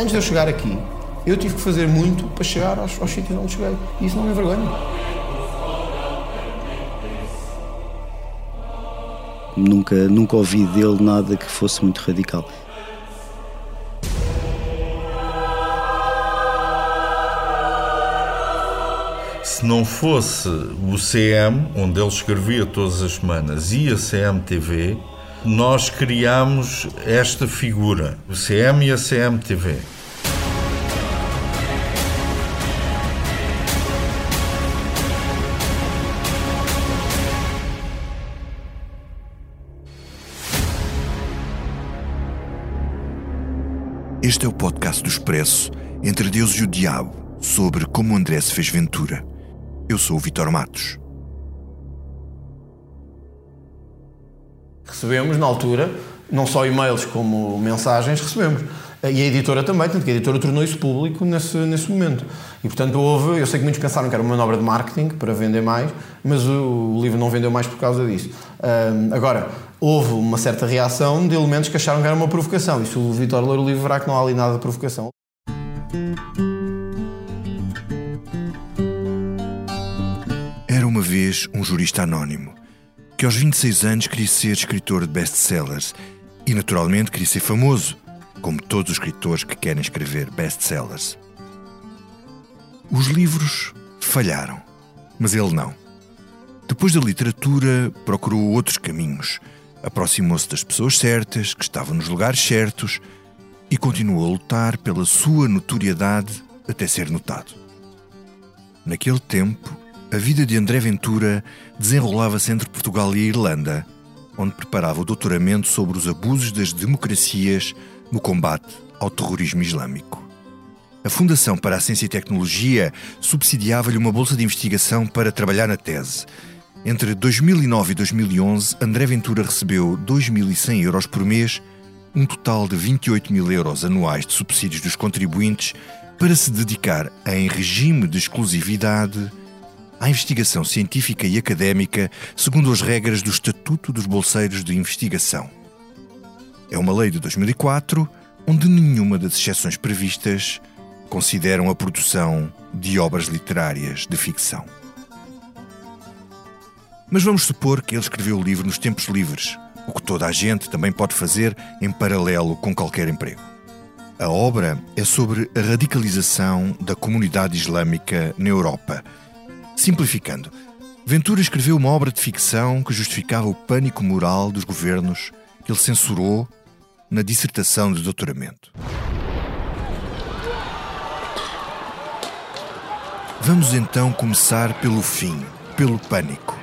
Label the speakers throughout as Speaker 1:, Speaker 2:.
Speaker 1: Antes de eu chegar aqui, eu tive que fazer muito para chegar aos, aos sítios onde cheguei. E isso não me envergonha.
Speaker 2: Nunca, nunca ouvi dele nada que fosse muito radical.
Speaker 3: Se não fosse o CM, onde ele escrevia todas as semanas, e a CMTV, nós criamos esta figura, o CM e a CMTV.
Speaker 4: Este é o podcast do Expresso entre Deus e o Diabo sobre como André se fez Ventura. Eu sou o Vitor Matos.
Speaker 1: Recebemos na altura, não só e-mails como mensagens, recebemos. E a editora também, tanto que a editora tornou isso público nesse, nesse momento. E portanto houve, eu sei que muitos pensaram que era uma manobra de marketing para vender mais, mas o, o livro não vendeu mais por causa disso. Um, agora, houve uma certa reação de elementos que acharam que era uma provocação. E se o Vitor ler o livro verá que não há ali nada de provocação.
Speaker 4: Era uma vez um jurista anónimo que aos 26 anos queria ser escritor de best-sellers e naturalmente queria ser famoso, como todos os escritores que querem escrever best-sellers. Os livros falharam, mas ele não. Depois da literatura, procurou outros caminhos. Aproximou-se das pessoas certas, que estavam nos lugares certos, e continuou a lutar pela sua notoriedade até ser notado. Naquele tempo, a vida de André Ventura desenrolava-se entre Portugal e a Irlanda, onde preparava o doutoramento sobre os abusos das democracias no combate ao terrorismo islâmico. A Fundação para a Ciência e Tecnologia subsidiava-lhe uma bolsa de investigação para trabalhar na tese. Entre 2009 e 2011, André Ventura recebeu 2.100 euros por mês, um total de 28 mil euros anuais de subsídios dos contribuintes, para se dedicar, em regime de exclusividade, à investigação científica e académica segundo as regras do Estatuto dos Bolseiros de Investigação. É uma lei de 2004 onde nenhuma das exceções previstas consideram a produção de obras literárias de ficção. Mas vamos supor que ele escreveu o livro nos tempos livres, o que toda a gente também pode fazer em paralelo com qualquer emprego. A obra é sobre a radicalização da comunidade islâmica na Europa. Simplificando, Ventura escreveu uma obra de ficção que justificava o pânico moral dos governos que ele censurou na dissertação de doutoramento. Vamos então começar pelo fim, pelo pânico.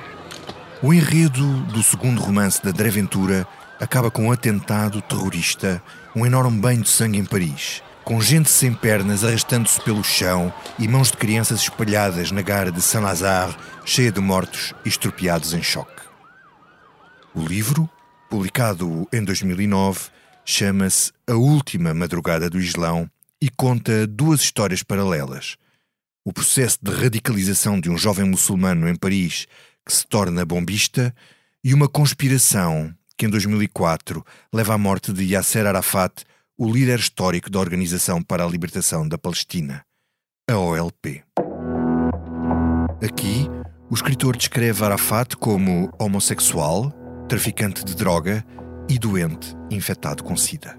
Speaker 4: O enredo do segundo romance da André Ventura acaba com um atentado terrorista, um enorme banho de sangue em Paris, com gente sem pernas arrastando-se pelo chão e mãos de crianças espalhadas na gara de Saint-Lazare, cheia de mortos e estropiados em choque. O livro, publicado em 2009, chama-se A Última Madrugada do Islão e conta duas histórias paralelas. O processo de radicalização de um jovem muçulmano em Paris que se torna bombista e uma conspiração que em 2004 leva à morte de Yasser Arafat, o líder histórico da Organização para a Libertação da Palestina, a OLP. Aqui, o escritor descreve Arafat como homossexual, traficante de droga e doente infectado com SIDA.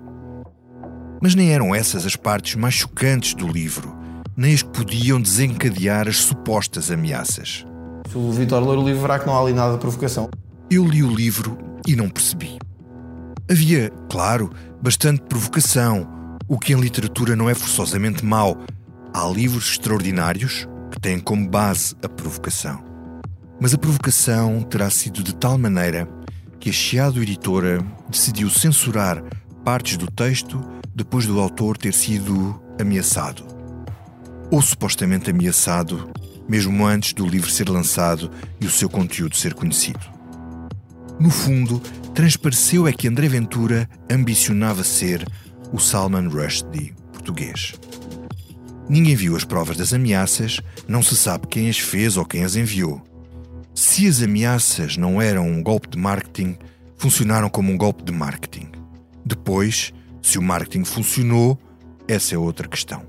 Speaker 4: Mas nem eram essas as partes mais chocantes do livro, nem as que podiam desencadear as supostas ameaças.
Speaker 1: O Vitor ler o livro verá que não há ali nada de provocação.
Speaker 4: Eu li o livro e não percebi. Havia, claro, bastante provocação, o que em literatura não é forçosamente mau. Há livros extraordinários que têm como base a provocação. Mas a provocação terá sido de tal maneira que a Chiado Editora decidiu censurar partes do texto depois do autor ter sido ameaçado. Ou supostamente ameaçado, mesmo antes do livro ser lançado e o seu conteúdo ser conhecido. No fundo, transpareceu é que André Ventura ambicionava ser o Salman Rushdie português. Ninguém viu as provas das ameaças, não se sabe quem as fez ou quem as enviou. Se as ameaças não eram um golpe de marketing, funcionaram como um golpe de marketing. Depois, se o marketing funcionou, essa é outra questão.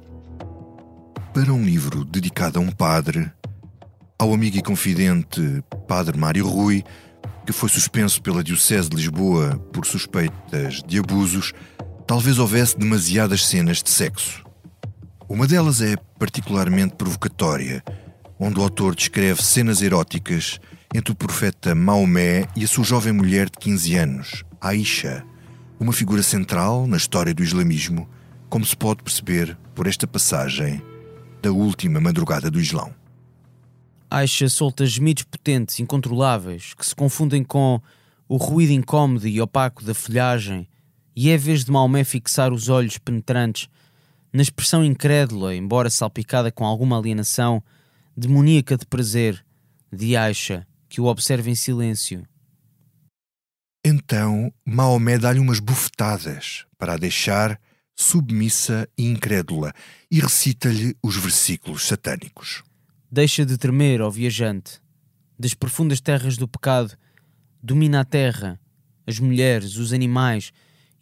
Speaker 4: Para um livro dedicado a um padre, ao amigo e confidente Padre Mário Rui, que foi suspenso pela Diocese de Lisboa por suspeitas de abusos, talvez houvesse demasiadas cenas de sexo. Uma delas é particularmente provocatória, onde o autor descreve cenas eróticas entre o profeta Maomé e a sua jovem mulher de 15 anos, Aisha, uma figura central na história do islamismo, como se pode perceber por esta passagem da última madrugada do Islão.
Speaker 5: Aisha solta gemidos potentes, incontroláveis, que se confundem com o ruído incómodo e opaco da folhagem, e é vez de Maomé fixar os olhos penetrantes na expressão incrédula, embora salpicada com alguma alienação, demoníaca de prazer, de Aisha, que o observa em silêncio.
Speaker 4: Então Maomé dá-lhe umas bufetadas para a deixar submissa e incrédula e recita-lhe os versículos satânicos.
Speaker 5: Deixa de tremer, ó viajante. Das profundas terras do pecado, domina a terra, as mulheres, os animais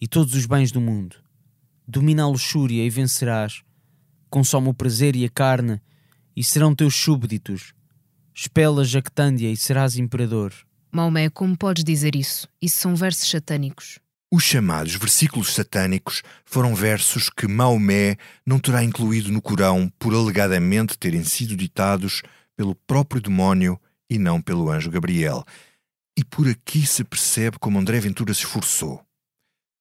Speaker 5: e todos os bens do mundo. Domina a luxúria e vencerás. Consome o prazer e a carne, e serão teus súbditos. Espela Jactândia e serás imperador.
Speaker 6: Maomé, como podes dizer isso? Isso são versos satânicos.
Speaker 4: Os chamados versículos satânicos foram versos que Maomé não terá incluído no Corão por alegadamente terem sido ditados pelo próprio demónio e não pelo anjo Gabriel. E por aqui se percebe como André Ventura se esforçou.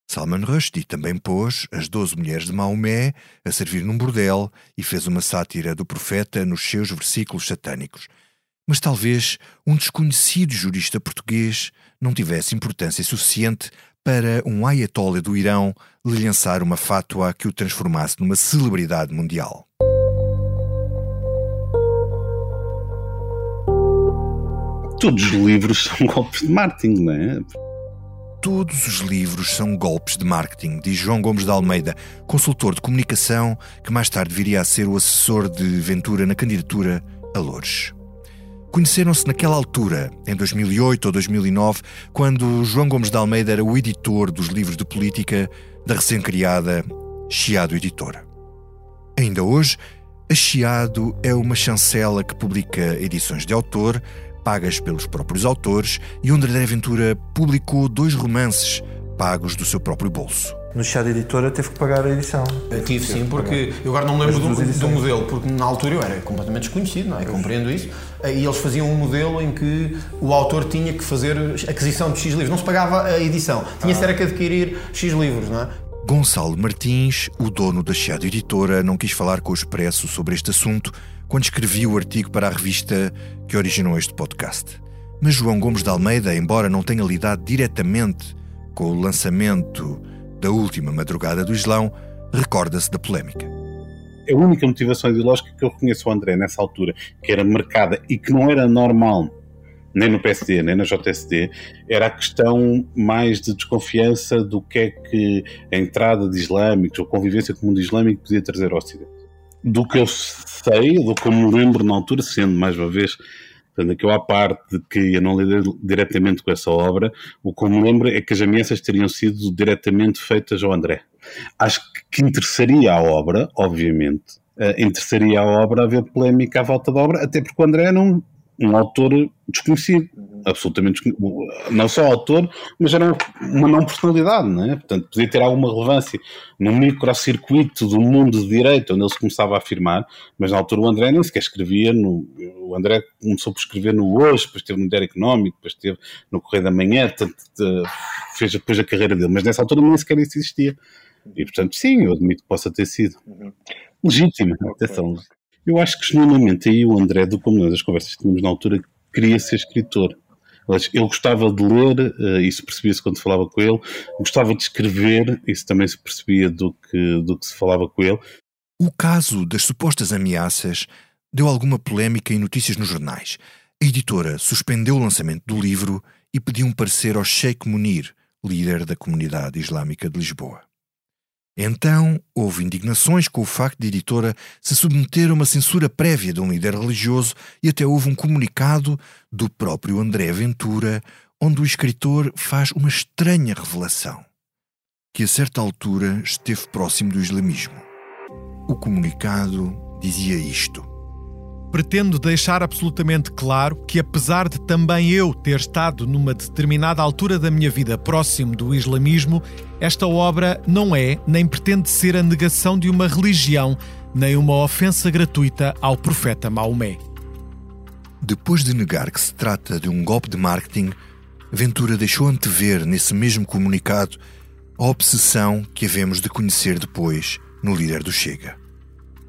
Speaker 4: Salman Rushdie também pôs as doze mulheres de Maomé a servir num bordel e fez uma sátira do profeta nos seus versículos satânicos. Mas talvez um desconhecido jurista português não tivesse importância suficiente para um ayatollah do Irão lhe lançar uma fátua que o transformasse numa celebridade mundial.
Speaker 7: Todos os livros são golpes de marketing, não é?
Speaker 4: Todos os livros são golpes de marketing, diz João Gomes de Almeida, consultor de comunicação que mais tarde viria a ser o assessor de Ventura na candidatura a Lourdes. Conheceram-se naquela altura, em 2008 ou 2009, quando João Gomes de Almeida era o editor dos livros de política da recém-criada Chiado Editora. Ainda hoje, a Chiado é uma chancela que publica edições de autor, pagas pelos próprios autores, e onde André Ventura publicou dois romances pagos do seu próprio bolso
Speaker 8: no chá da editora teve que pagar a edição.
Speaker 1: Eu tive sim, porque eu agora não me lembro do, do, modelo, porque na altura eu era completamente desconhecido, não é? Compreendo isso. E eles faziam um modelo em que o autor tinha que fazer aquisição de X livros. Não se pagava a edição, tinha-se ah. que adquirir X livros, não é?
Speaker 4: Gonçalo Martins, o dono da Chiado Editora, não quis falar com o Expresso sobre este assunto quando escrevia o artigo para a revista que originou este podcast. Mas João Gomes de Almeida, embora não tenha lidado diretamente com o lançamento da última madrugada do Islão, recorda-se da polémica.
Speaker 7: A única motivação ideológica que eu reconheço ao André nessa altura, que era marcada e que não era normal nem no PSD, nem na JSD, era a questão mais de desconfiança do que é que a entrada de islâmicos ou convivência com o mundo islâmico podia trazer ao Ocidente. Do que eu sei, do que eu me lembro na altura, sendo mais uma vez Portanto, aqui eu à parte de que eu não lidei diretamente com essa obra, o que eu me lembro é que as ameaças teriam sido diretamente feitas ao André. Acho que interessaria à obra, obviamente, uh, interessaria à obra haver polémica à volta da obra, até porque o André não, um autor desconhecido, absolutamente desconhecido. não só autor, mas era uma não personalidade, não é? Portanto, podia ter alguma relevância no microcircuito do mundo de direito, onde ele se começava a afirmar, mas na altura o André nem sequer escrevia, no, o André começou por escrever no Hoje, depois esteve no Diário Económico, depois esteve no Correio da Manhã, portanto, fez depois a carreira dele, mas nessa altura nem sequer isso existia. E, portanto, sim, eu admito que possa ter sido. Uhum. Legítima, atenção. Eu acho que genuinamente aí o André, do como das conversas que tínhamos na altura, queria ser escritor. Ele gostava de ler, eh, isso percebia-se quando falava com ele, gostava de escrever, isso também se percebia do que, do que se falava com ele.
Speaker 4: O caso das supostas ameaças deu alguma polémica e notícias nos jornais. A editora suspendeu o lançamento do livro e pediu um parecer ao Sheikh Munir, líder da comunidade islâmica de Lisboa. Então houve indignações com o facto de a editora se submeter a uma censura prévia de um líder religioso e até houve um comunicado do próprio André Ventura, onde o escritor faz uma estranha revelação: que a certa altura esteve próximo do islamismo. O comunicado dizia isto.
Speaker 9: Pretendo deixar absolutamente claro que, apesar de também eu ter estado numa determinada altura da minha vida próximo do islamismo, esta obra não é nem pretende ser a negação de uma religião, nem uma ofensa gratuita ao profeta Maomé.
Speaker 4: Depois de negar que se trata de um golpe de marketing, Ventura deixou antever nesse mesmo comunicado a obsessão que havemos de conhecer depois no líder do Chega.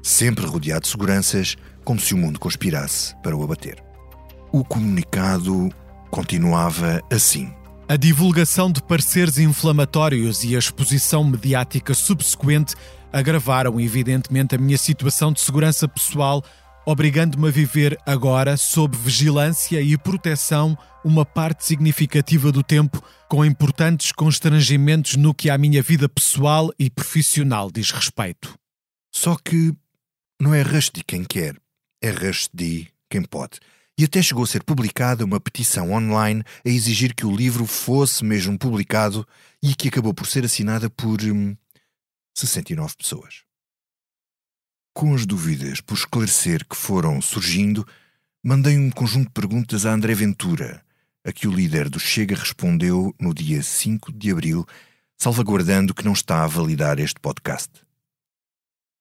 Speaker 4: Sempre rodeado de seguranças, como se o mundo conspirasse para o abater. O comunicado continuava assim.
Speaker 9: A divulgação de pareceres inflamatórios e a exposição mediática subsequente agravaram evidentemente a minha situação de segurança pessoal, obrigando-me a viver agora sob vigilância e proteção uma parte significativa do tempo, com importantes constrangimentos no que à minha vida pessoal e profissional diz respeito.
Speaker 4: Só que não é Rushdie quem quer, é Rushdie quem pode. E até chegou a ser publicada uma petição online a exigir que o livro fosse mesmo publicado e que acabou por ser assinada por hum, 69 pessoas. Com as dúvidas por esclarecer que foram surgindo, mandei um conjunto de perguntas a André Ventura, a que o líder do Chega respondeu no dia 5 de abril, salvaguardando que não está a validar este podcast.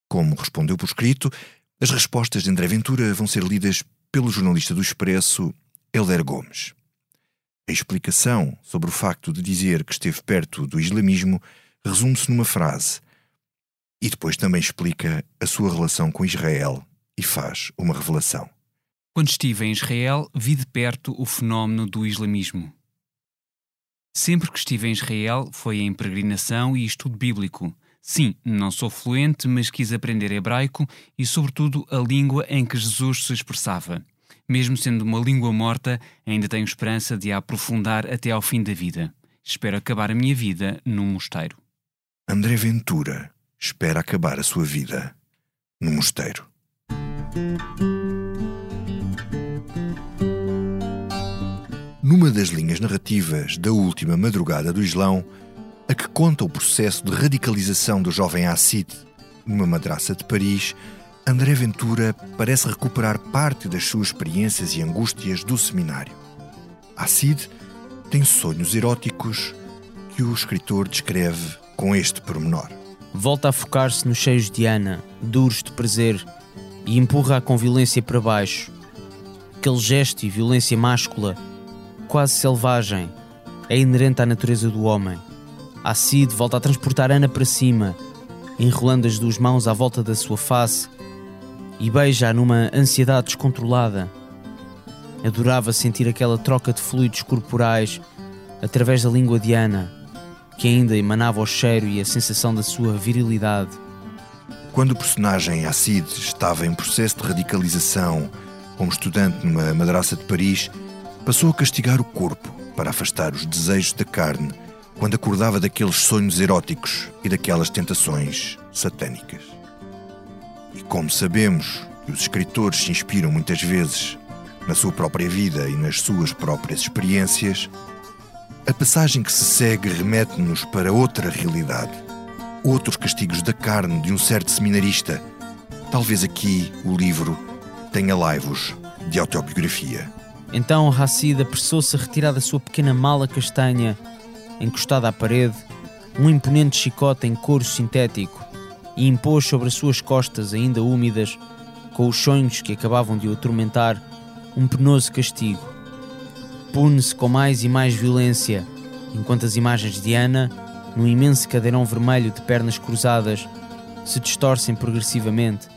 Speaker 4: Como respondeu por escrito, as respostas de André Ventura vão ser lidas pelo jornalista do Expresso, Helder Gomes. A explicação sobre o facto de dizer que esteve perto do islamismo resume-se numa frase e depois também explica a sua relação com Israel e faz uma revelação.
Speaker 10: Quando estive em Israel, vi de perto o fenómeno do islamismo. Sempre que estive em Israel, foi em peregrinação e estudo bíblico. Sim, não sou fluente, mas quis aprender hebraico e, sobretudo, a língua em que Jesus se expressava. Mesmo sendo uma língua morta, ainda tenho esperança de a aprofundar até ao fim da vida. Espero acabar a minha vida num mosteiro.
Speaker 4: André Ventura espera acabar a sua vida no mosteiro. Numa das linhas narrativas da última madrugada do Islão, a que conta o processo de radicalização do jovem Assid numa madraça de Paris, André Ventura parece recuperar parte das suas experiências e angústias do seminário. Assid tem sonhos eróticos que o escritor descreve com este pormenor.
Speaker 5: Volta a focar-se nos cheios de Ana, duros de prazer, e empurra-a com violência para baixo. Aquele gesto e violência máscula, quase selvagem, é inerente à natureza do homem. A Cid volta a transportar Ana para cima, enrolando as duas mãos à volta da sua face e beija-a numa ansiedade descontrolada. Adorava sentir aquela troca de fluidos corporais através da língua de Ana, que ainda emanava o cheiro e a sensação da sua virilidade.
Speaker 4: Quando o personagem Acid estava em processo de radicalização como estudante numa madraça de Paris, passou a castigar o corpo para afastar os desejos da carne quando acordava daqueles sonhos eróticos e daquelas tentações satânicas. E como sabemos que os escritores se inspiram muitas vezes na sua própria vida e nas suas próprias experiências, a passagem que se segue remete-nos para outra realidade, outros castigos da carne de um certo seminarista. Talvez aqui o livro tenha laivos de autobiografia.
Speaker 5: Então Hassid apressou-se a retirar da sua pequena mala castanha encostada à parede, um imponente chicote em couro sintético e impôs sobre as suas costas ainda úmidas, com os sonhos que acabavam de o atormentar, um penoso castigo. Pune-se com mais e mais violência, enquanto as imagens de Ana, num imenso cadeirão vermelho de pernas cruzadas, se distorcem progressivamente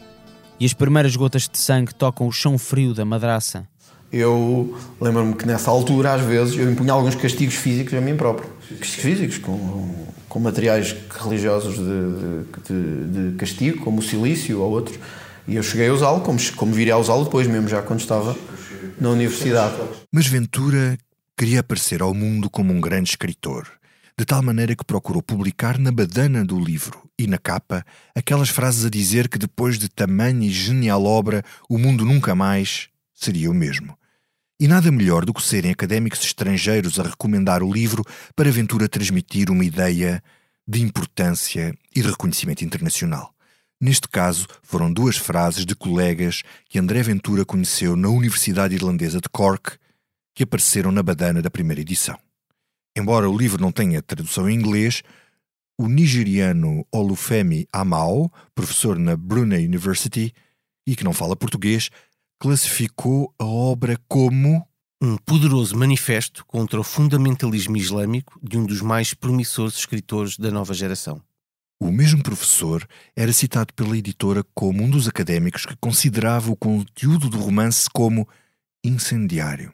Speaker 5: e as primeiras gotas de sangue tocam o chão frio da madraça.
Speaker 1: Eu lembro-me que nessa altura, às vezes, eu impunha alguns castigos físicos a mim próprio. Castigos físicos, com, com materiais religiosos de, de, de castigo, como o silício ou outros. E eu cheguei a usá-lo, como, como viria a usá-lo depois, mesmo já quando estava na universidade.
Speaker 4: Mas Ventura queria aparecer ao mundo como um grande escritor, de tal maneira que procurou publicar na badana do livro e na capa aquelas frases a dizer que depois de tamanha e genial obra o mundo nunca mais seria o mesmo. E nada melhor do que serem académicos estrangeiros a recomendar o livro para Ventura transmitir uma ideia de importância e de reconhecimento internacional. Neste caso, foram duas frases de colegas que André Ventura conheceu na Universidade Irlandesa de Cork, que apareceram na badana da primeira edição. Embora o livro não tenha tradução em inglês, o nigeriano Olufemi Amao, professor na Brunei University e que não fala português, classificou a obra como
Speaker 11: um poderoso manifesto contra o fundamentalismo islâmico de um dos mais promissores escritores da nova geração.
Speaker 4: O mesmo professor era citado pela editora como um dos académicos que considerava o conteúdo do romance como incendiário.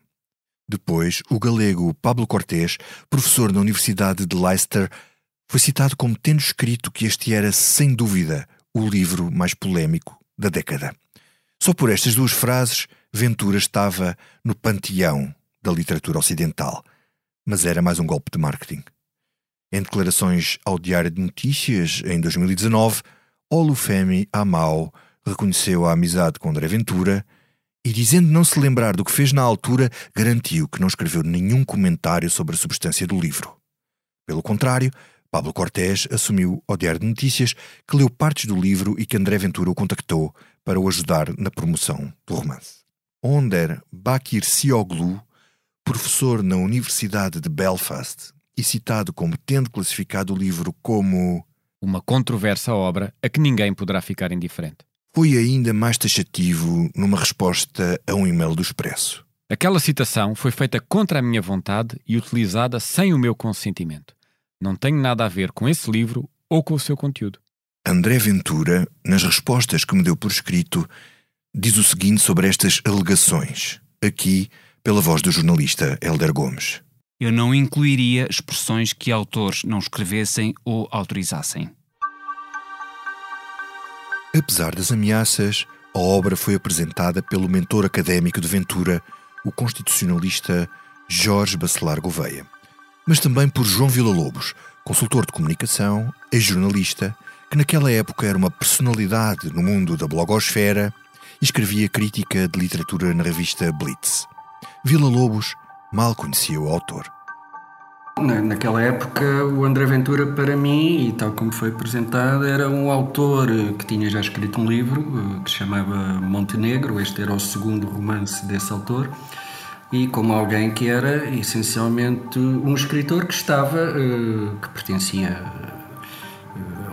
Speaker 4: Depois, o galego Pablo Cortés, professor na Universidade de Leicester, foi citado como tendo escrito que este era, sem dúvida, o livro mais polémico da década. Só por estas duas frases, Ventura estava no panteão da literatura ocidental. Mas era mais um golpe de marketing. Em declarações ao Diário de Notícias, em 2019, Olufemi Amau reconheceu a amizade com André Ventura e, dizendo não se lembrar do que fez na altura, garantiu que não escreveu nenhum comentário sobre a substância do livro. Pelo contrário, Pablo Cortés assumiu ao Diário de Notícias que leu partes do livro e que André Ventura o contactou para o ajudar na promoção do romance. Onder Bakir Sioglu, professor na Universidade de Belfast e citado como tendo classificado o livro como
Speaker 12: uma controversa obra a que ninguém poderá ficar indiferente.
Speaker 4: Foi ainda mais taxativo numa resposta a um e-mail do Expresso.
Speaker 12: Aquela citação foi feita contra a minha vontade e utilizada sem o meu consentimento. Não tenho nada a ver com esse livro ou com o seu conteúdo.
Speaker 4: André Ventura, nas respostas que me deu por escrito, diz o seguinte sobre estas alegações, aqui pela voz do jornalista Helder Gomes.
Speaker 10: Eu não incluiria expressões que autores não escrevessem ou autorizassem.
Speaker 4: Apesar das ameaças, a obra foi apresentada pelo mentor académico de Ventura, o constitucionalista Jorge Bacelar Gouveia, mas também por João Villa-Lobos, consultor de comunicação, ex-jornalista, que naquela época era uma personalidade no mundo da blogosfera e escrevia crítica de literatura na revista Blitz. Villa-Lobos mal conhecia o autor.
Speaker 13: naquela época, o André Ventura, para mim, e tal como foi apresentado, era um autor que tinha já escrito um livro eh, que se chamava Montenegro. Este era o segundo romance desse autor. E como alguém que era essencialmente um escritor que estava, eh, que pertencia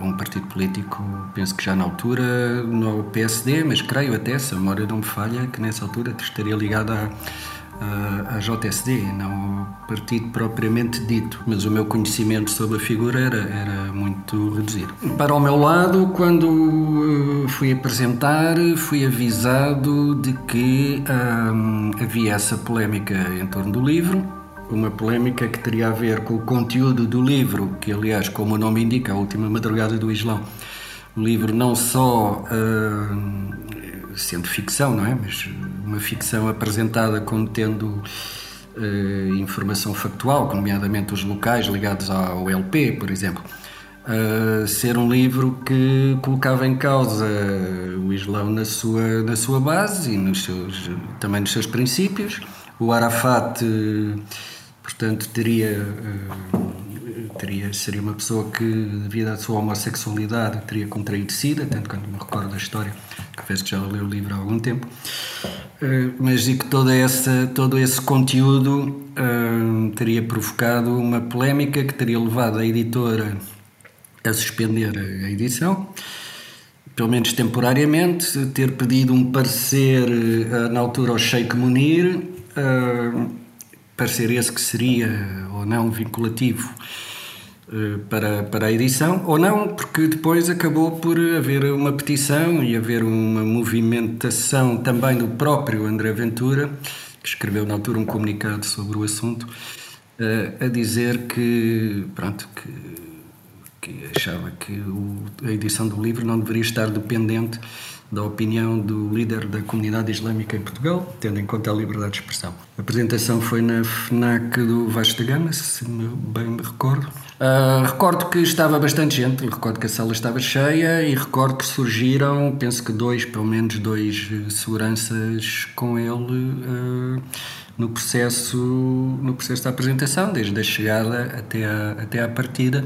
Speaker 13: um partido político, penso que já na altura, no PSD, mas creio até, se a memória não me falha, que nessa altura estaria ligado à, à JSD, não ao partido propriamente dito, mas o meu conhecimento sobre a figura era, era muito reduzido. Para o meu lado, quando fui apresentar, fui avisado de que hum, havia essa polémica em torno do livro, uma polémica que teria a ver com o conteúdo do livro, que aliás, como o nome indica, a última madrugada do Islão. O livro não só uh, sendo ficção, não é? Mas uma ficção apresentada como tendo uh, informação factual, nomeadamente os locais ligados ao LP, por exemplo. Uh, ser um livro que colocava em causa o Islão na sua, na sua base e nos seus, também nos seus princípios. O Arafat portanto teria, eh, teria seria uma pessoa que devido à sua homossexualidade teria contraído sida, tanto quanto me recordo da história, confesso que já leu o livro há algum tempo, eh, mas e que toda essa, todo esse conteúdo uh, teria provocado uma polémica que teria levado a editora a suspender a edição, pelo menos temporariamente, ter pedido um parecer uh, na altura ao Sheikh Munir, uh, parecer esse que seria ou não vinculativo eh, para, para a edição, ou não, porque depois acabou por haver uma petição e haver uma movimentação também do próprio André Ventura, que escreveu na altura um comunicado sobre o assunto, eh, a dizer que, pronto, que, que achava que o, a edição do livro não deveria estar dependente da opinião do líder da comunidade islâmica em Portugal, tendo em conta a liberdade de expressão. A apresentação foi na FNAC do Vasco da Gama, se bem me recordo. Uh, recordo que estava bastante gente, recordo que a sala estava cheia e recordo que surgiram, penso que dois, pelo menos dois eh, seguranças com ele uh, no, processo, no processo da apresentação, desde a chegada até a, até a partida.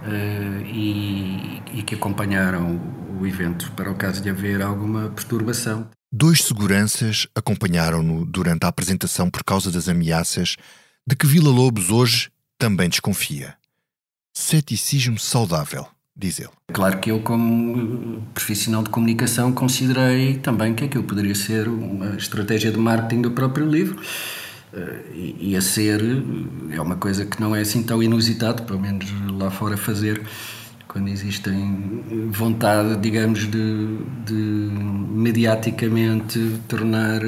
Speaker 13: uh, e, e que acompanharam o evento para o caso de haver alguma perturbação.
Speaker 4: Dois seguranças acompanharam-no durante a apresentação por causa das ameaças de que Vila Lobos hoje também desconfia. Ceticismo saudável, diz ele.
Speaker 13: Claro que eu, como profissional de comunicação, considerei também que aquilo poderia ser uma estratégia de marketing do próprio livro. Uh, ia ser, é uma coisa que não é assim tão inusitado, pelo menos lá fora fazer, quando existem vontade, digamos, de, de mediaticamente tornar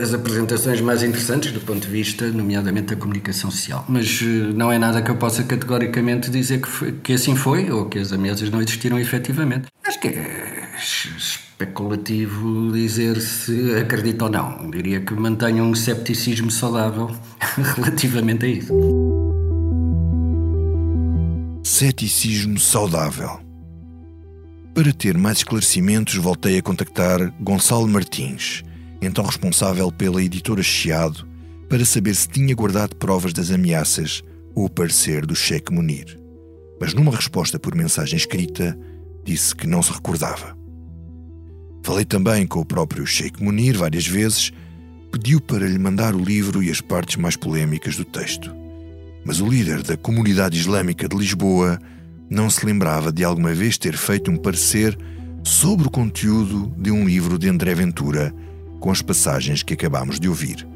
Speaker 13: as apresentações mais interessantes do ponto de vista, nomeadamente da comunicação social. Mas eh, não é nada que eu possa categoricamente dizer que, foi, que assim foi ou que as ameaças não existiram efetivamente. Acho que é especulativo dizer se acredito ou não. Diria que mantenho um cepticismo saudável relativamente a isso.
Speaker 4: Ceticismo saudável. Para ter mais esclarecimentos, voltei a contactar Gonçalo Martins, então responsável pela editora Chiado, para saber se tinha guardado provas das ameaças ou o parecer do Sheikh Munir. Mas numa resposta por mensagem escrita, disse que não se recordava. Falei também com o próprio Sheikh Munir várias vezes, pediu para lhe mandar o livro e as partes mais polémicas do texto mas o líder da comunidade islâmica de Lisboa não se lembrava de alguma vez ter feito um parecer sobre o conteúdo de um livro de André Ventura com as passagens que acabamos de ouvir.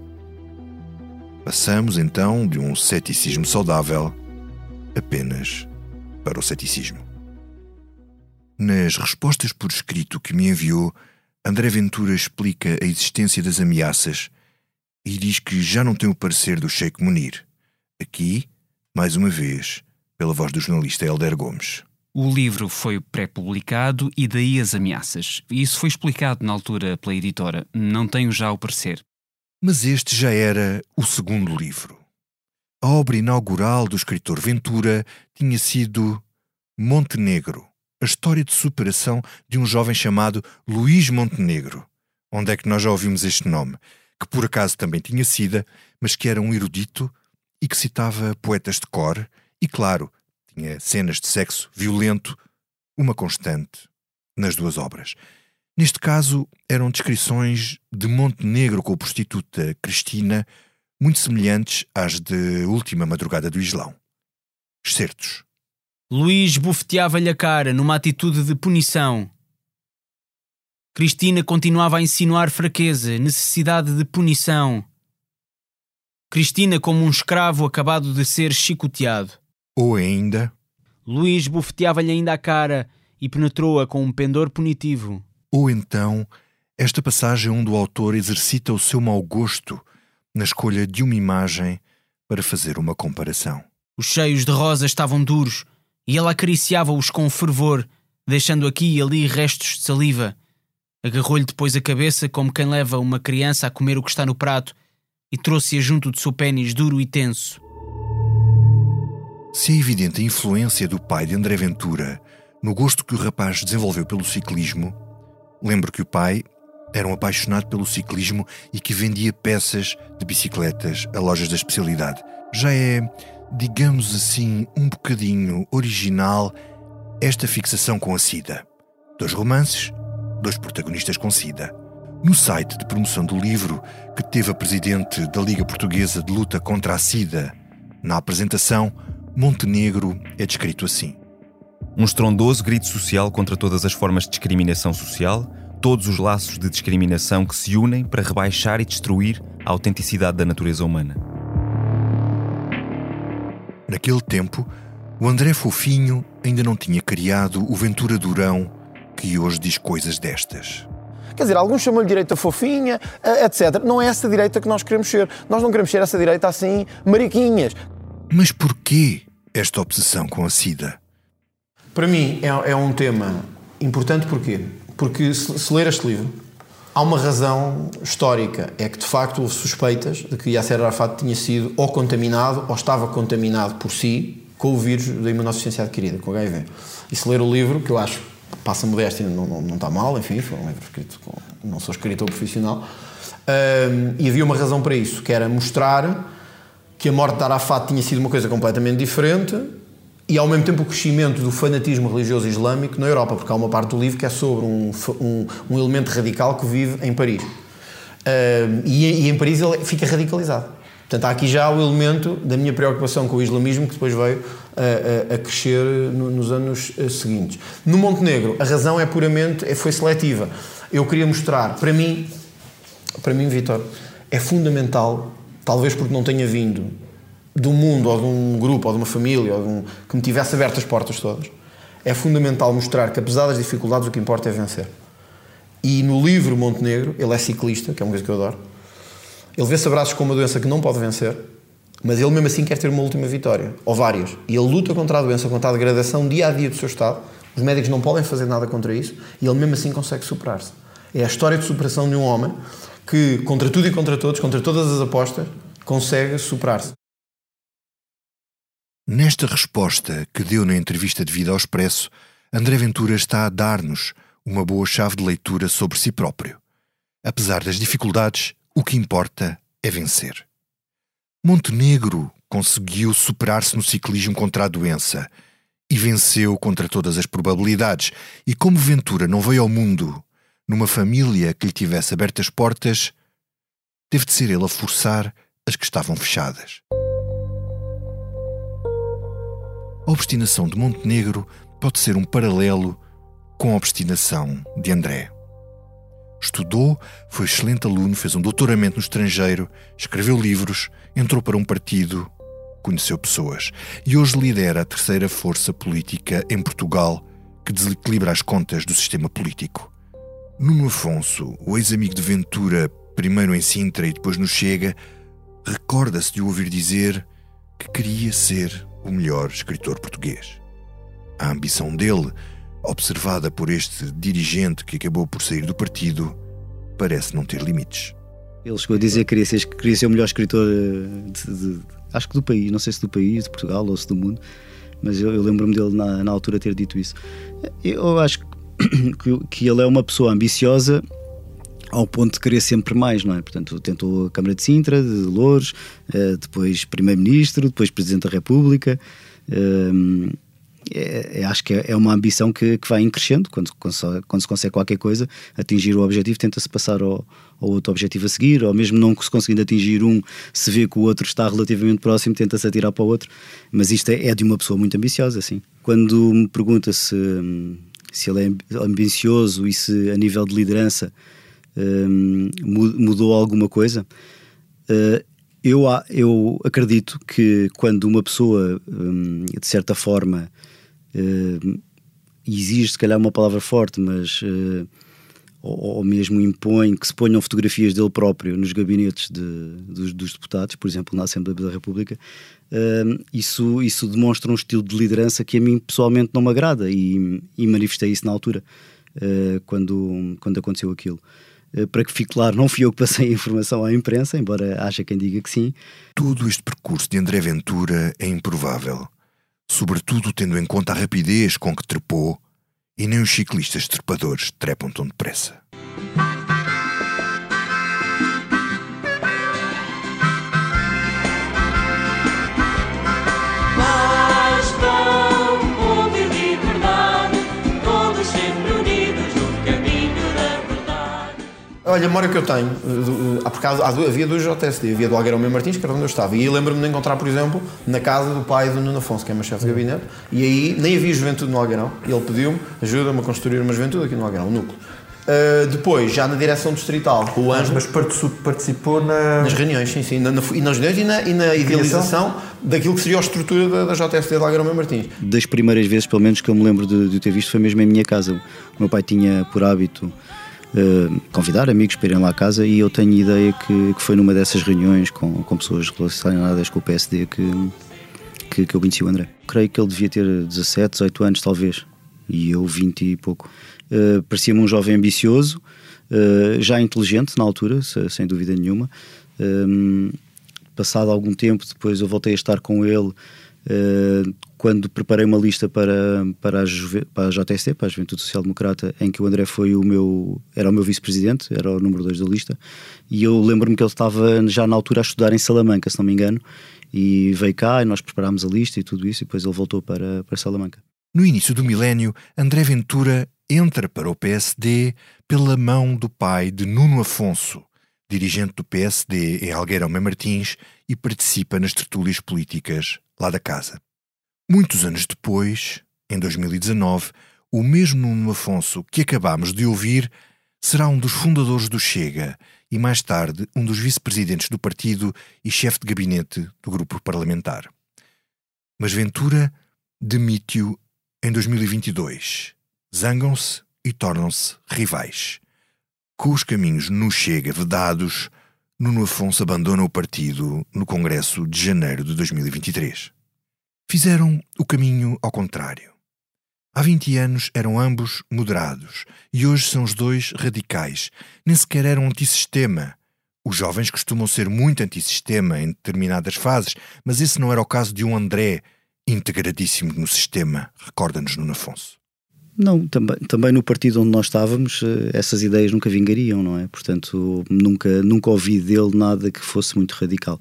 Speaker 4: Passamos então de um ceticismo saudável apenas para o ceticismo. Nas respostas por escrito que me enviou, André Ventura explica a existência das ameaças e diz que já não tem o parecer do Sheikh Munir Aqui, mais uma vez, pela voz do jornalista Helder Gomes.
Speaker 10: O livro foi pré-publicado e daí as ameaças. Isso foi explicado na altura pela editora. Não tenho já o parecer.
Speaker 4: Mas este já era o segundo livro. A obra inaugural do escritor Ventura tinha sido Montenegro, a história de superação de um jovem chamado Luís Montenegro. Onde é que nós já ouvimos este nome? Que por acaso também tinha sido, mas que era um erudito e que citava poetas de cor e, claro, tinha cenas de sexo violento, uma constante nas duas obras. Neste caso, eram descrições de Montenegro com a prostituta Cristina, muito semelhantes às de Última Madrugada do Islão. Excertos.
Speaker 5: Luís bufeteava-lhe a cara numa atitude de punição. Cristina continuava a insinuar fraqueza, necessidade de punição. Cristina como um escravo acabado de ser chicoteado.
Speaker 4: Ou ainda.
Speaker 5: Luís bufeteava-lhe ainda a cara e penetrou-a com um pendor punitivo.
Speaker 4: Ou então, esta passagem onde o autor exercita o seu mau gosto na escolha de uma imagem para fazer uma comparação.
Speaker 5: Os cheios de rosa estavam duros e ela acariciava-os com fervor, deixando aqui e ali restos de saliva. Agarrou-lhe depois a cabeça como quem leva uma criança a comer o que está no prato e trouxe-a junto de seu pênis duro e tenso.
Speaker 4: Se é evidente a influência do pai de André Ventura no gosto que o rapaz desenvolveu pelo ciclismo, lembro que o pai era um apaixonado pelo ciclismo e que vendia peças de bicicletas a lojas da especialidade. Já é, digamos assim, um bocadinho original esta fixação com a SIDA. Dois romances, dois protagonistas com SIDA. No site de promoção do livro, que teve a presidente da Liga Portuguesa de Luta contra a SIDA, na apresentação, Montenegro é descrito assim:
Speaker 14: Um estrondoso grito social contra todas as formas de discriminação social, todos os laços de discriminação que se unem para rebaixar e destruir a autenticidade da natureza humana.
Speaker 4: Naquele tempo, o André Fofinho ainda não tinha criado o Ventura Durão que hoje diz coisas destas.
Speaker 1: Quer dizer, alguns chamam-lhe direita fofinha, eh, etc. Não é essa direita que nós queremos ser. Nós não queremos ser essa direita assim, mariquinhas.
Speaker 4: Mas porquê esta obsessão com a SIDA?
Speaker 1: Para mim é, é um tema importante porquê? Porque se, se ler este livro, há uma razão histórica. É que de facto houve suspeitas de que Yasser Arafat tinha sido ou contaminado ou estava contaminado por si com o vírus da imunossuficiência adquirida, com HIV. E se ler o livro, que eu acho passa modéstia, não, não, não está mal, enfim, foi um livro escrito com, não sou escritor profissional. Um, e havia uma razão para isso, que era mostrar que a morte de Arafat tinha sido uma coisa completamente diferente e ao mesmo tempo o crescimento do fanatismo religioso islâmico na Europa, porque há uma parte do livro que é sobre um, um, um elemento radical que vive em Paris. Uh, e, e, em Paris ele fica radicalizado. Portanto, há aqui já o elemento da minha preocupação com o islamismo que depois veio a, a, a crescer no, nos anos uh, seguintes. No Montenegro, a razão é puramente, é, foi seletiva. Eu queria mostrar, para mim, para mim, Vitor, é fundamental, talvez porque não tenha vindo de um mundo ou de um grupo ou de uma família ou um, que me tivesse aberto as portas todas, é fundamental mostrar que apesar das dificuldades o que importa é vencer. E no livro Montenegro, ele é ciclista, que é uma coisa que eu adoro, ele vê-se abraços com uma doença que não pode vencer, mas ele mesmo assim quer ter uma última vitória, ou várias. E ele luta contra a doença, contra a degradação dia a dia do seu estado. Os médicos não podem fazer nada contra isso, e ele mesmo assim consegue superar-se. É a história de superação de um homem que, contra tudo e contra todos, contra todas as apostas, consegue superar-se.
Speaker 4: Nesta resposta que deu na entrevista de Vida ao Expresso, André Ventura está a dar-nos uma boa chave de leitura sobre si próprio. Apesar das dificuldades, o que importa é vencer. Montenegro conseguiu superar-se no ciclismo contra a doença e venceu contra todas as probabilidades. E como Ventura não veio ao mundo numa família que lhe tivesse aberto as portas, teve de ser ele a forçar as que estavam fechadas. A obstinação de Montenegro pode ser um paralelo com a obstinação de André. Estudou, foi excelente aluno, fez um doutoramento no estrangeiro, escreveu livros, entrou para um partido, conheceu pessoas e hoje lidera a terceira força política em Portugal que desequilibra as contas do sistema político. Nuno Afonso, o ex-amigo de Ventura, primeiro em Sintra e depois no Chega, recorda-se de o ouvir dizer que queria ser o melhor escritor português. A ambição dele, observada por este dirigente que acabou por sair do partido, parece não ter limites.
Speaker 2: Ele chegou a dizer que queria ser, queria ser o melhor escritor eh, de, de, acho que do país, não sei se do país, de Portugal ou se do mundo, mas eu, eu lembro-me dele na, na, altura ter dito isso. Eu acho que, que ele é uma pessoa ambiciosa ao ponto de querer sempre mais, não é? Portanto, tentou a Câmara de Sintra, de Louros, eh, depois Primeiro-Ministro, depois Presidente da República. Eh, é, é, acho que é, é uma ambição que, que vai crescendo quando, quando, se consegue qualquer coisa, atingir o objetivo, tenta-se passar ao, ao, outro objetivo a seguir, ou mesmo não se conseguindo atingir um, se vê que o outro está relativamente próximo, tenta-se atirar para o outro. Mas isto é, é, de uma pessoa muito ambiciosa, assim. Quando me pergunta se, se ele é ambicioso e se a nível de liderança um, mudou alguma coisa. Uh, eu, eu acredito que quando uma pessoa, um, de certa forma, uh, exige, se calhar, uma palavra forte, mas. Uh, ou, ou, mesmo impõe que se ponham fotografias dele próprio nos gabinetes de, dos, dos, deputados, por exemplo, na Assembleia da República, uh, isso, isso demonstra um estilo de liderança que a mim pessoalmente não me agrada e, e manifestei isso na altura, uh, quando, quando aconteceu aquilo. Eh, para que fique claro, não fui eu que passei a informação à imprensa, embora haja quem diga que sim.
Speaker 4: Todo este percurso de André Ventura é improvável, sobretudo tendo em conta a rapidez com que trepou e nem os ciclistas trepadores trepam tão depressa.
Speaker 1: Olha, a memória que eu tenho, eh, eh, por causa, havia duas JSD, havia do Algueirão Meu Martins, que era onde eu estava, e lembro-me de encontrar, por exemplo, na casa do pai do Nuno Afonso, que é meu chefe de gabinete, e aí nem havia juventude no Algueirão, e ele pediu-me, ajuda-me a construir uma juventude aqui no Algueirão, um núcleo. Uh, depois, já na direção distrital, o Anjo.
Speaker 8: Mas participou na...
Speaker 1: nas reuniões, sim, sim. Na, na, e nas reuniões e na, e na idealização daquilo que seria a estrutura da, da JSD de Algueirão Martins.
Speaker 2: Das primeiras vezes, pelo menos, que eu me lembro de, de ter visto, foi mesmo em minha casa. O meu pai tinha por hábito uh, convidar amigos para irem lá à casa e eu tenho ideia que, que foi numa dessas reuniões com, com pessoas relacionadas com o PSD que, que, que eu conheci o André. Creio que ele devia ter 17, 18 anos, talvez, e eu 20 e pouco. Uh, Parecia-me um jovem ambicioso, uh, já inteligente na altura, sem dúvida nenhuma. passado algum tempo, depois eu voltei a estar com ele Uh, quando preparei uma lista para, para, a, para a JST, para a Juventude Social Democrata, em que o André foi o meu, era o meu vice-presidente, era o número 2 da lista, e eu lembro-me que ele estava já na altura a estudar em Salamanca, se não me engano, E veio cá e nós preparámos a lista e tudo isso, e depois ele voltou para, para Salamanca.
Speaker 4: No início do milénio, André Ventura entra para o PSD pela mão do pai de Nuno Afonso, dirigente do PSD em Algueirão Martins e participa nas tertúlias políticas lá da casa. Muitos anos depois, em 2019, o mesmo Nuno Afonso que acabámos de ouvir será um dos fundadores do Chega e mais tarde um dos vice-presidentes do partido e chefe de gabinete do grupo parlamentar. Mas Ventura demite-o em 2022. Zangam-se e tornam-se rivais. Com os caminhos no Chega vedados, Nuno Afonso abandona o partido no Congresso de janeiro de 2023. Fizeram o caminho ao contrário. Há 20 anos eram ambos moderados e hoje são os dois radicais. Nem sequer eram antissistema. Os jovens costumam ser muito antissistema em determinadas fases, mas esse não era o caso de um André integradíssimo no sistema, recorda-nos Nuno Afonso.
Speaker 2: Não, também, também no partido onde nós estávamos, eh, essas ideias nunca vingariam, não é? Portanto, nunca, nunca ouvi dele nada que fosse muito radical.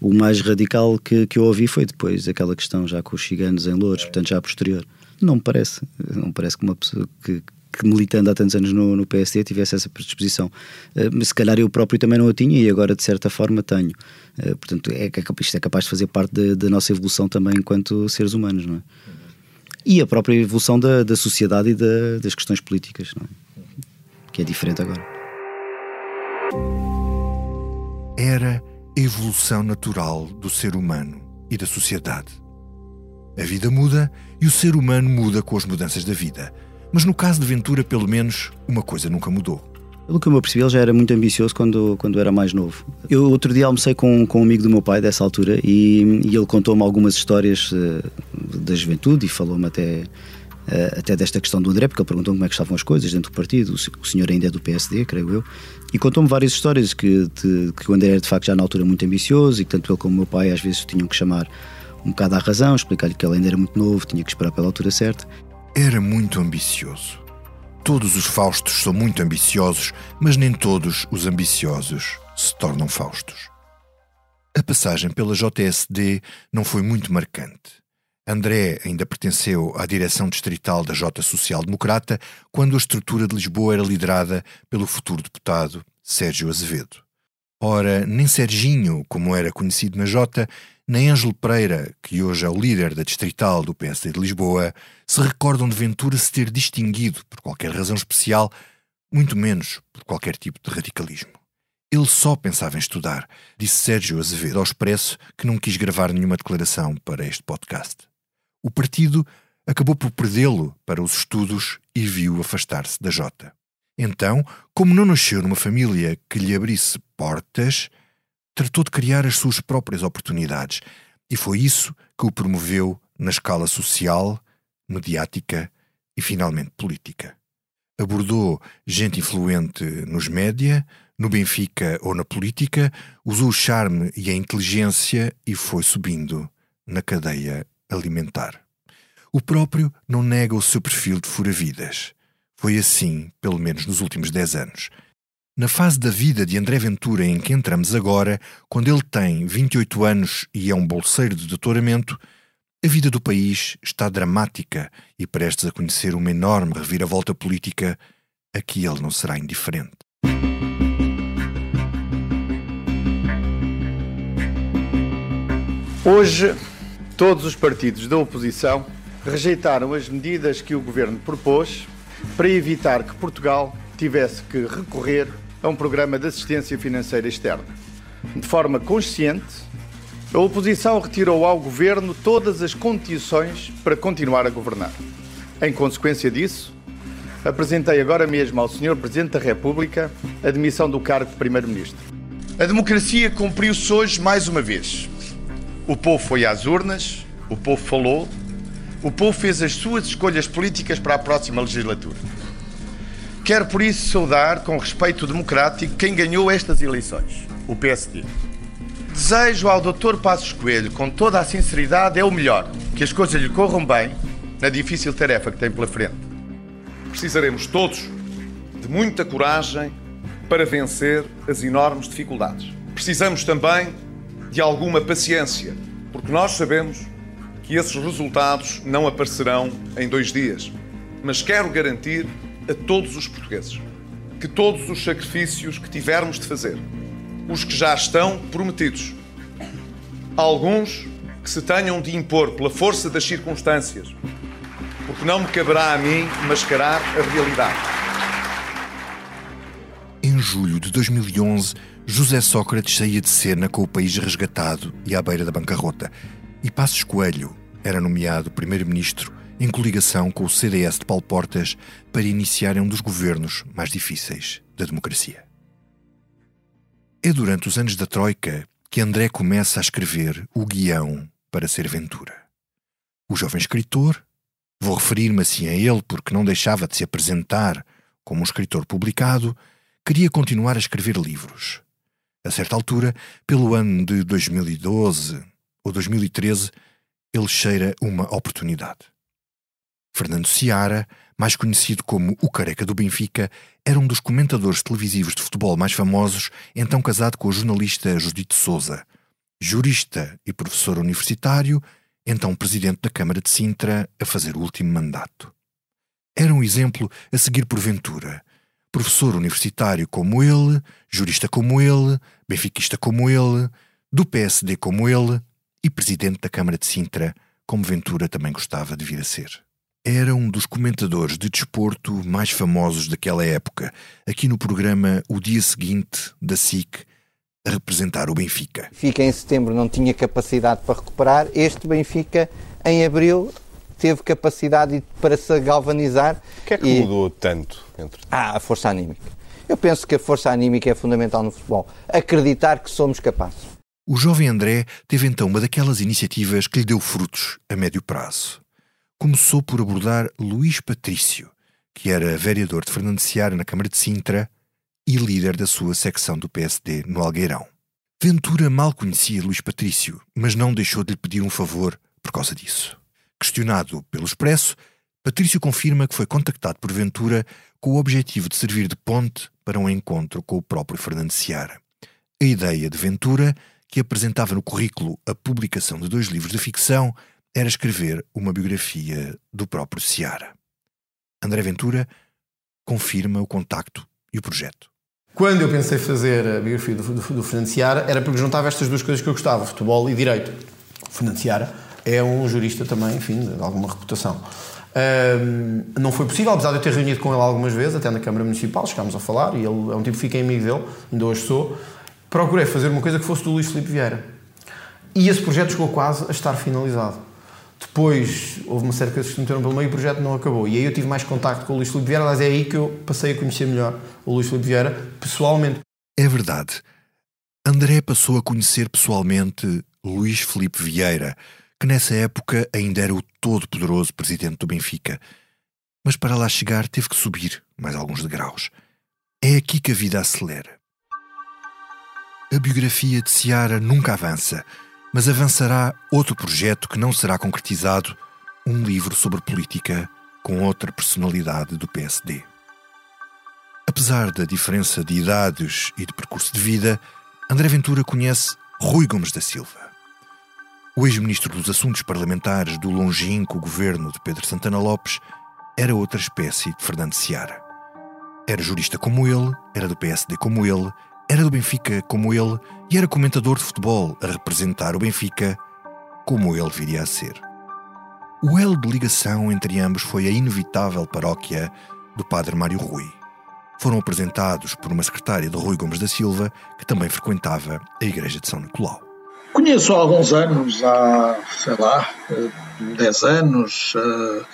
Speaker 2: O mais radical que, que eu ouvi foi depois aquela questão já com os ciganos em Louros, portanto, já posterior. Não me parece, não me parece que uma pessoa que, que militando há tantos anos no, no PSD tivesse essa predisposição. Uh, se calhar eu próprio também não a tinha e agora de certa forma tenho. Uh, portanto, é, isto é capaz de fazer parte da nossa evolução também enquanto seres humanos, não é? E a própria evolução da, da sociedade e da, das questões políticas, é? que é diferente agora.
Speaker 4: Era a evolução natural do ser humano e da sociedade. A vida muda e o ser humano muda com as mudanças da vida. Mas no caso de Ventura, pelo menos, uma coisa nunca mudou.
Speaker 2: Pelo que eu me percebi, ele já era muito ambicioso quando, quando era mais novo. Eu outro dia almocei com, com um amigo do meu pai dessa altura e, e ele contou-me algumas histórias uh, da juventude e falou-me até, uh, até desta questão do André, porque ele perguntou como é que estavam as coisas dentro do partido. O, o senhor ainda é do PSD, creio eu. E contou-me várias histórias que, de, que o André era de facto já na altura muito ambicioso e que tanto ele como o meu pai às vezes tinham que chamar um bocado à razão, explicar-lhe que ele ainda era muito novo, tinha que esperar pela altura certa.
Speaker 4: Era muito ambicioso Todos os Faustos são muito ambiciosos, mas nem todos os ambiciosos se tornam Faustos. A passagem pela JSD não foi muito marcante. André ainda pertenceu à direção distrital da J Social Democrata quando a estrutura de Lisboa era liderada pelo futuro deputado Sérgio Azevedo. Ora, nem Serginho, como era conhecido na Jota, nem Ângelo Pereira, que hoje é o líder da distrital do PSD de Lisboa, se recordam de Ventura se ter distinguido por qualquer razão especial, muito menos por qualquer tipo de radicalismo. Ele só pensava em estudar, disse Sérgio Azevedo ao Expresso, que não quis gravar nenhuma declaração para este podcast. O partido acabou por perdê-lo para os estudos e viu afastar-se da Jota. Então, como não nasceu numa família que lhe abrisse portas, tratou de criar as suas próprias oportunidades e foi isso que o promoveu na escala social, mediática e finalmente política. Abordou gente influente nos média, no Benfica ou na política, usou o charme e a inteligência e foi subindo na cadeia alimentar. O próprio não nega o seu perfil de fura-vidas. Foi assim, pelo menos nos últimos dez anos. Na fase da vida de André Ventura em que entramos agora, quando ele tem 28 anos e é um bolseiro de doutoramento, a vida do país está dramática e prestes a conhecer uma enorme reviravolta política a que ele não será indiferente.
Speaker 15: Hoje, todos os partidos da oposição rejeitaram as medidas que o governo propôs para evitar que Portugal tivesse que recorrer a um programa de assistência financeira externa. De forma consciente, a oposição retirou ao governo todas as condições para continuar a governar. Em consequência disso, apresentei agora mesmo ao Sr. Presidente da República a demissão do cargo de Primeiro-Ministro. A democracia cumpriu-se hoje mais uma vez. O povo foi às urnas, o povo falou, o povo fez as suas escolhas políticas para a próxima legislatura. Quero por isso saudar, com respeito democrático, quem ganhou estas eleições, o PSD. Desejo ao Dr. Passos Coelho, com toda a sinceridade, é o melhor, que as coisas lhe corram bem na difícil tarefa que tem pela frente.
Speaker 16: Precisaremos todos de muita coragem para vencer as enormes dificuldades. Precisamos também de alguma paciência porque nós sabemos que esses resultados não aparecerão em dois dias. Mas quero garantir a todos os portugueses que todos os sacrifícios que tivermos de fazer, os que já estão prometidos, alguns que se tenham de impor pela força das circunstâncias, porque não me caberá a mim mascarar a realidade.
Speaker 4: Em julho de 2011, José Sócrates saía de cena com o país resgatado e à beira da bancarrota, e Passos Coelho era nomeado primeiro-ministro em coligação com o CDS de Paulo Portas para iniciarem um dos governos mais difíceis da democracia. É durante os anos da Troika que André começa a escrever o guião para ser Ventura. O jovem escritor, vou referir-me assim a ele porque não deixava de se apresentar como um escritor publicado, queria continuar a escrever livros. A certa altura, pelo ano de 2012 ou 2013, ele cheira uma oportunidade. Fernando Seara, mais conhecido como o Careca do Benfica, era um dos comentadores televisivos de futebol mais famosos, então casado com a jornalista Judite Souza, jurista e professor universitário, então presidente da Câmara de Sintra, a fazer o último mandato. Era um exemplo a seguir por Ventura. Professor universitário como ele, jurista como ele, benfiquista como ele, do PSD como ele e presidente da Câmara de Sintra, como Ventura também gostava de vir a ser. Era um dos comentadores de desporto mais famosos daquela época, aqui no programa O Dia Seguinte, da SIC, a representar o Benfica.
Speaker 17: Benfica em setembro não tinha capacidade para recuperar, este Benfica em abril teve capacidade para se galvanizar.
Speaker 18: O que é que e... mudou tanto? Entre...
Speaker 17: Ah, a força anímica. Eu penso que a força anímica é fundamental no futebol. Acreditar que somos capazes.
Speaker 4: O jovem André teve então uma daquelas iniciativas que lhe deu frutos a médio prazo começou por abordar Luís Patrício, que era vereador de Fernando Seara na Câmara de Sintra e líder da sua secção do PSD no Algueirão. Ventura mal conhecia Luís Patrício, mas não deixou de lhe pedir um favor por causa disso. Questionado pelo Expresso, Patrício confirma que foi contactado por Ventura com o objetivo de servir de ponte para um encontro com o próprio Fernando Seara. A ideia de Ventura, que apresentava no currículo a publicação de dois livros de ficção, era escrever uma biografia do próprio Seara. André Ventura confirma o contacto e o projeto.
Speaker 1: Quando eu pensei fazer a biografia do, do, do Fernando Seara, era porque juntava estas duas coisas que eu gostava, futebol e direito. O Fernando Seara é um jurista também, enfim, de alguma reputação. Um, não foi possível, apesar de eu ter reunido com ele algumas vezes, até na Câmara Municipal, chegámos a falar, e ele é um tipo que fiquei amigo dele, ainda hoje sou. Procurei fazer uma coisa que fosse do Luís Filipe Vieira. E esse projeto chegou quase a estar finalizado. Depois houve uma série de coisas que se meteram pelo meio e o projeto não acabou. E aí eu tive mais contacto com o Luís Filipe Vieira, mas é aí que eu passei a conhecer melhor o Luís Filipe Vieira, pessoalmente.
Speaker 4: É verdade. André passou a conhecer pessoalmente Luís Filipe Vieira, que nessa época ainda era o todo-poderoso presidente do Benfica. Mas para lá chegar teve que subir mais alguns degraus. É aqui que a vida acelera. A biografia de Ciara nunca avança mas avançará outro projeto que não será concretizado um livro sobre política com outra personalidade do PSD. Apesar da diferença de idades e de percurso de vida, André Ventura conhece Rui Gomes da Silva. O ex-ministro dos Assuntos Parlamentares do longínquo governo de Pedro Santana Lopes era outra espécie de Fernando Seara. Era jurista como ele, era do PSD como ele era do Benfica como ele e era comentador de futebol a representar o Benfica como ele viria a ser. O elo de ligação entre ambos foi a inevitável paróquia do Padre Mário Rui. Foram apresentados por uma secretária de Rui Gomes da Silva, que também frequentava a Igreja de São Nicolau.
Speaker 19: Conheço há alguns anos, há, sei lá, 10 anos, eh,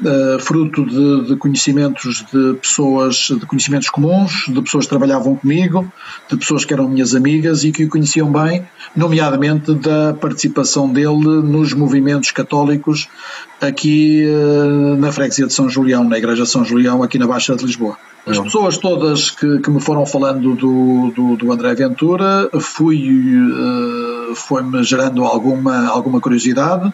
Speaker 19: Uh, fruto de, de, conhecimentos de pessoas, de conhecimentos comuns, de pessoas que trabalhavam comigo, de pessoas que eram minhas amigas e que o conheciam bem, nomeadamente da participação dele nos movimentos católicos aqui uh, na freguesia de São Julião, na Igreja de São Julião, aqui na Baixa de Lisboa. As pessoas todas que, que me foram falando do, do, do André Ventura, fui, uh, foi-me gerando alguma, alguma curiosidade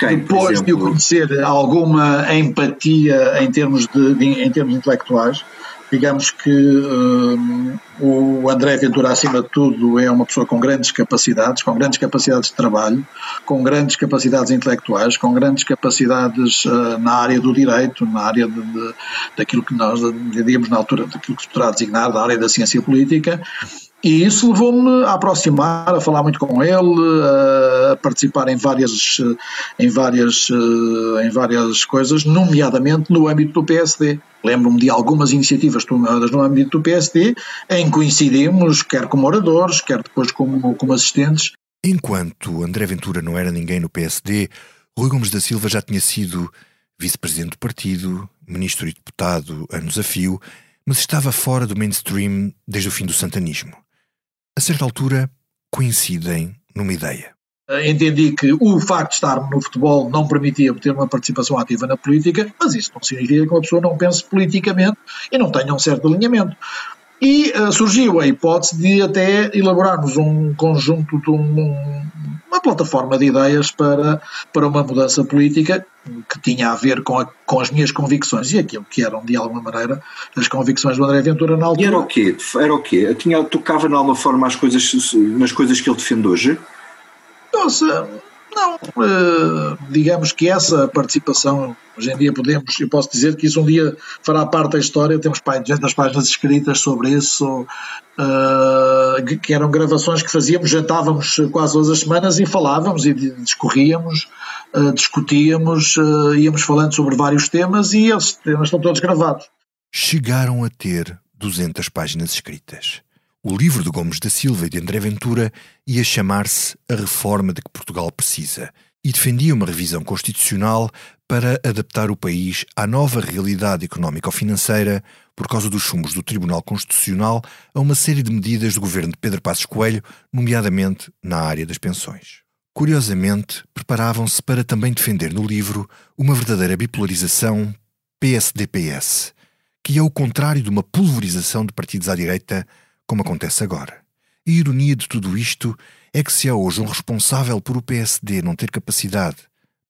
Speaker 19: depois de o conhecer alguma empatia em termos, de, em termos intelectuais, Digamos que um, o André Ventura, acima de tudo, é uma pessoa com grandes capacidades, com grandes capacidades de trabalho, com grandes capacidades intelectuais, com grandes capacidades uh, na área do direito, na área de, de, daquilo que nós diríamos na altura, daquilo que se poderá designar da área da ciência política e isso levou-me a aproximar, a falar muito com ele, a participar em várias, em várias, em várias coisas, nomeadamente no âmbito do PSD. Lembro-me de algumas iniciativas tomadas no âmbito do PSD em que coincidimos, quer como oradores, quer depois como, como assistentes.
Speaker 4: Enquanto André Ventura não era ninguém no PSD, Rui Gomes da Silva já tinha sido vice-presidente do partido, ministro e deputado anos a fio, mas estava fora do mainstream desde o fim do santanismo a certa altura, coincidem numa ideia.
Speaker 19: Entendi que o facto de estar no futebol não permitia ter uma participação ativa na política, mas isso não significa que uma pessoa não pense politicamente e não tenha um certo alinhamento. E uh, surgiu a hipótese de até elaborarmos um conjunto de um, uma plataforma de ideias para, para uma mudança política que tinha a ver com, a, com as minhas convicções e aquilo que eram, de alguma maneira, as convicções do André Ventura na altura.
Speaker 20: E era o quê? Era o quê? Tinha, tocava de alguma forma as coisas, nas coisas que ele defende hoje?
Speaker 19: Nossa, não, uh, digamos que essa participação, hoje em dia podemos, eu posso dizer que isso um dia fará parte da história, temos das páginas escritas sobre isso, uh, que eram gravações que fazíamos, jantávamos quase todas as semanas e falávamos e discorríamos, uh, discutíamos, íamos falando sobre vários temas e esses temas estão todos gravados.
Speaker 4: Chegaram a ter 200 páginas escritas. O livro de Gomes da Silva e de André Ventura ia chamar-se A Reforma de que Portugal Precisa e defendia uma revisão constitucional para adaptar o país à nova realidade económico-financeira por causa dos chumbos do Tribunal Constitucional a uma série de medidas do governo de Pedro Passos Coelho, nomeadamente na área das pensões. Curiosamente, preparavam-se para também defender no livro uma verdadeira bipolarização PSD-PS, que é o contrário de uma pulverização de partidos à direita como acontece agora. A ironia de tudo isto é que se há hoje um responsável por o PSD não ter capacidade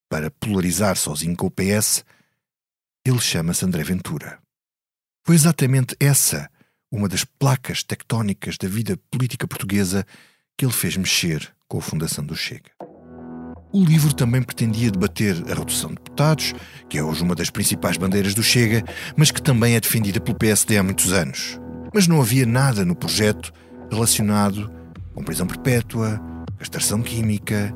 Speaker 4: para polarizar sozinho com o PS, ele chama-se André Ventura. Foi exatamente essa uma das placas tectónicas da vida política portuguesa que ele fez mexer com a fundação do Chega. O livro também pretendia debater a redução de deputados, que é hoje uma das principais bandeiras do Chega, mas que também é defendida pelo PSD há muitos anos. Mas não havia nada no projeto relacionado com prisão perpétua, castração química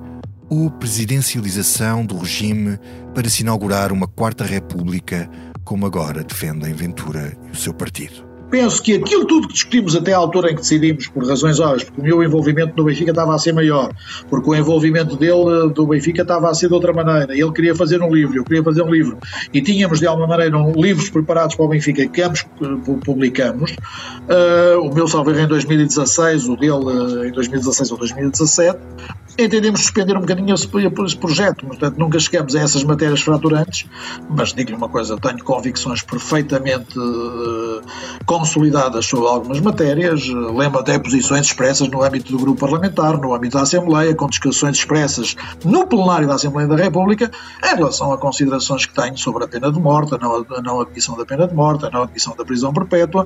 Speaker 4: ou presidencialização do regime para se inaugurar uma quarta república, como agora defendem Ventura e o seu partido
Speaker 19: penso que aquilo tudo que discutimos até à altura em que decidimos, por razões óbvias, porque o meu envolvimento no Benfica estava a ser maior, porque o envolvimento dele do Benfica estava a ser de outra maneira. Ele queria fazer um livro, eu queria fazer um livro. E tínhamos, de alguma maneira, um, livros preparados para o Benfica que ambos eh, publicamos. Uh, o meu salvo em 2016, o dele em 2016 ou 2017 entendemos suspender um bocadinho esse, esse projeto, portanto nunca chegamos a essas matérias fraturantes, mas digo-lhe uma coisa, tenho convicções perfeitamente uh, consolidadas sobre algumas matérias, lembro até posições expressas no âmbito do grupo parlamentar, no âmbito da Assembleia, com discussões expressas no plenário da Assembleia da República, em relação a considerações que tenho sobre a pena de morte, a não, a não admissão da pena de morte, a não admissão da prisão perpétua,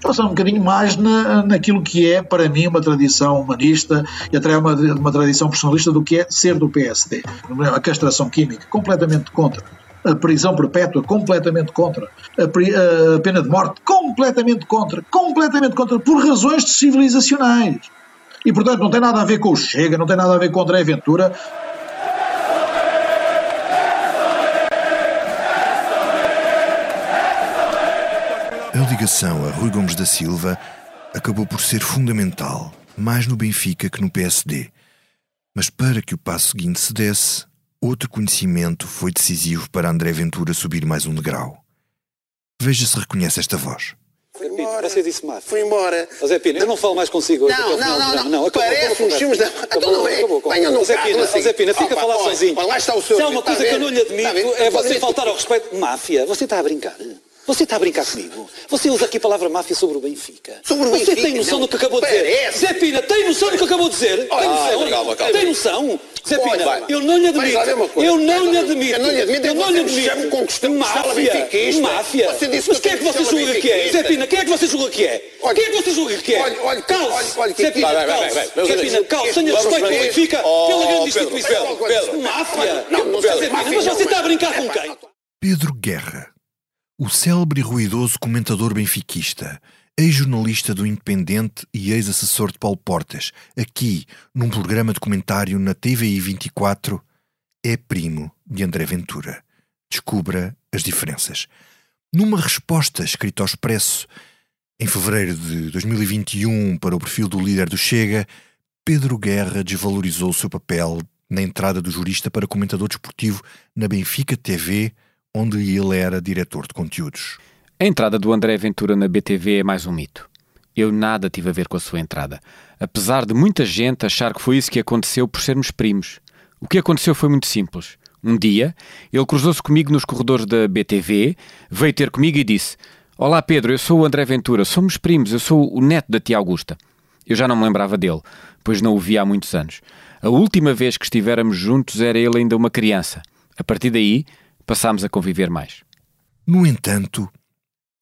Speaker 19: passar um bocadinho mais na, naquilo que é, para mim, uma tradição humanista e até uma, uma tradição personalista do que é ser do PSD. A castração química, completamente contra. A prisão perpétua, completamente contra. A, a pena de morte, completamente contra. Completamente contra, por razões civilizacionais. E, portanto, não tem nada a ver com o Chega, não tem nada a ver com o André Ventura.
Speaker 4: A ligação a Rui Gomes da Silva acabou por ser fundamental, mais no Benfica que no PSD. Mas para que o passo seguinte se desse, outro conhecimento foi decisivo para André Ventura subir mais um degrau. Veja se reconhece esta voz.
Speaker 21: Foi embora. Você disse máfia. Foi embora. Zé Pina, eu não falo mais consigo hoje. Não, não, não, não, não. Acabou, Parece uns filmes da... Então não é. Venham num Zé Pina, assim. Zé Pina, fica a falar sozinho. Lá está o seu... Se há uma coisa que eu não lhe admito, é você faltar ao respeito. Máfia, você está a brincar. Você está a brincar comigo? Você usa aqui a palavra máfia sobre o Benfica. Sobre o Você Benfica, tem noção não. do que acabou de dizer? Parece. Zé Pina, tem noção do que acabou de dizer? Tem noção? calma, calma, calma. Tem noção? Zé Pina, vai. eu não lhe admito. Eu não lhe Eu admito. não lhe admito é Eu não você lhe admito. Máfia. Máfia. Você disse Mas que quem é que eu você julga que é? Zé Pina, quem é que você julga que é? Quem é que você julga que é? Olha, olha, calce. Zé Pina, calce. vamos Zé. Pina, calce. Tenha respeito pelo. Benfica, Oh, pela grande Pedro, instituição. Máfia. Não, não, Pedro, Pina, máfia mas não você é. está a brincar com quem?
Speaker 4: Pedro Guerra, o célebre e ruidoso comentador benfiquista, ex-jornalista do Independente e ex-assessor de Paulo Portas, aqui num programa de comentário na TVI 24, é primo de André Ventura. Descubra as diferenças. Numa resposta escrita ao Expresso, em fevereiro de 2021, para o perfil do líder do Chega, Pedro Guerra desvalorizou o seu papel na entrada do jurista para comentador desportivo na Benfica TV, onde ele era diretor de conteúdos.
Speaker 12: A entrada do André Ventura na BTV é mais um mito. Eu nada tive a ver com a sua entrada, apesar de muita gente achar que foi isso que aconteceu por sermos primos. O que aconteceu foi muito simples. Um dia, ele cruzou-se comigo nos corredores da BTV, veio ter comigo e disse: Olá Pedro, eu sou o André Ventura, somos primos, eu sou o neto da tia Augusta. Eu já não me lembrava dele, pois não o via há muitos anos. A última vez que estivéramos juntos era ele ainda uma criança. A partir daí, passámos a conviver mais.
Speaker 4: No entanto,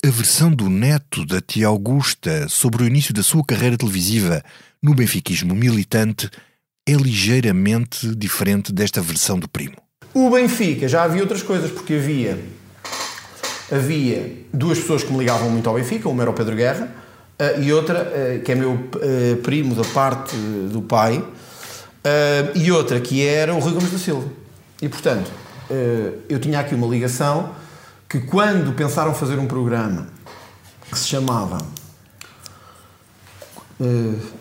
Speaker 4: a versão do neto da tia Augusta sobre o início da sua carreira televisiva no benfiquismo militante é ligeiramente diferente desta versão do primo.
Speaker 1: O Benfica já havia outras coisas, porque havia, havia duas pessoas que me ligavam muito ao Benfica, uma era o Pedro Guerra eh, e outra, eh, que é meu eh, primo da parte do pai, e outra que era o Rui Gomes da Silva. E portanto, eu tinha aqui uma ligação que quando pensaram fazer um programa que se chamava. eh,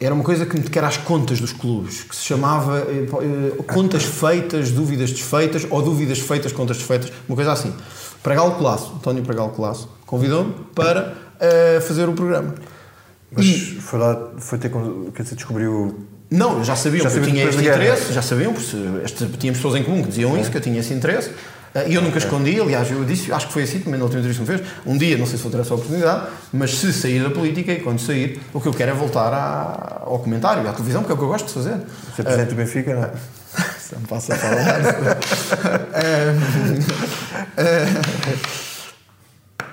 Speaker 1: era uma coisa que, que era as contas dos clubes, que se chamava eh, eh, contas feitas, dúvidas desfeitas, ou dúvidas feitas, contas desfeitas, uma coisa assim. Pragal Colasso, António Pragal Colasso, convidou-me para eh, fazer o programa.
Speaker 8: Mas foi lá, foi ter, quer dizer, descobriu.
Speaker 1: Não, já sabiam
Speaker 8: Já
Speaker 1: que eu tinha este interesse, já sabiam, porque tínhamos pessoas em comum que diziam isso, que eu tinha esse interesse, eh, e eu nunca escondi, aliás, eu disse, acho que foi assim também na última entrevista que me fez, um dia, não sei se vou ter essa oportunidade, mas se sair da política e quando sair, o que eu quero é voltar à- ao comentário, à televisão, porque é o que eu gosto de fazer.
Speaker 8: Ser presidente do Benfica, não é?
Speaker 1: Se me passa a falar. Eh, eh,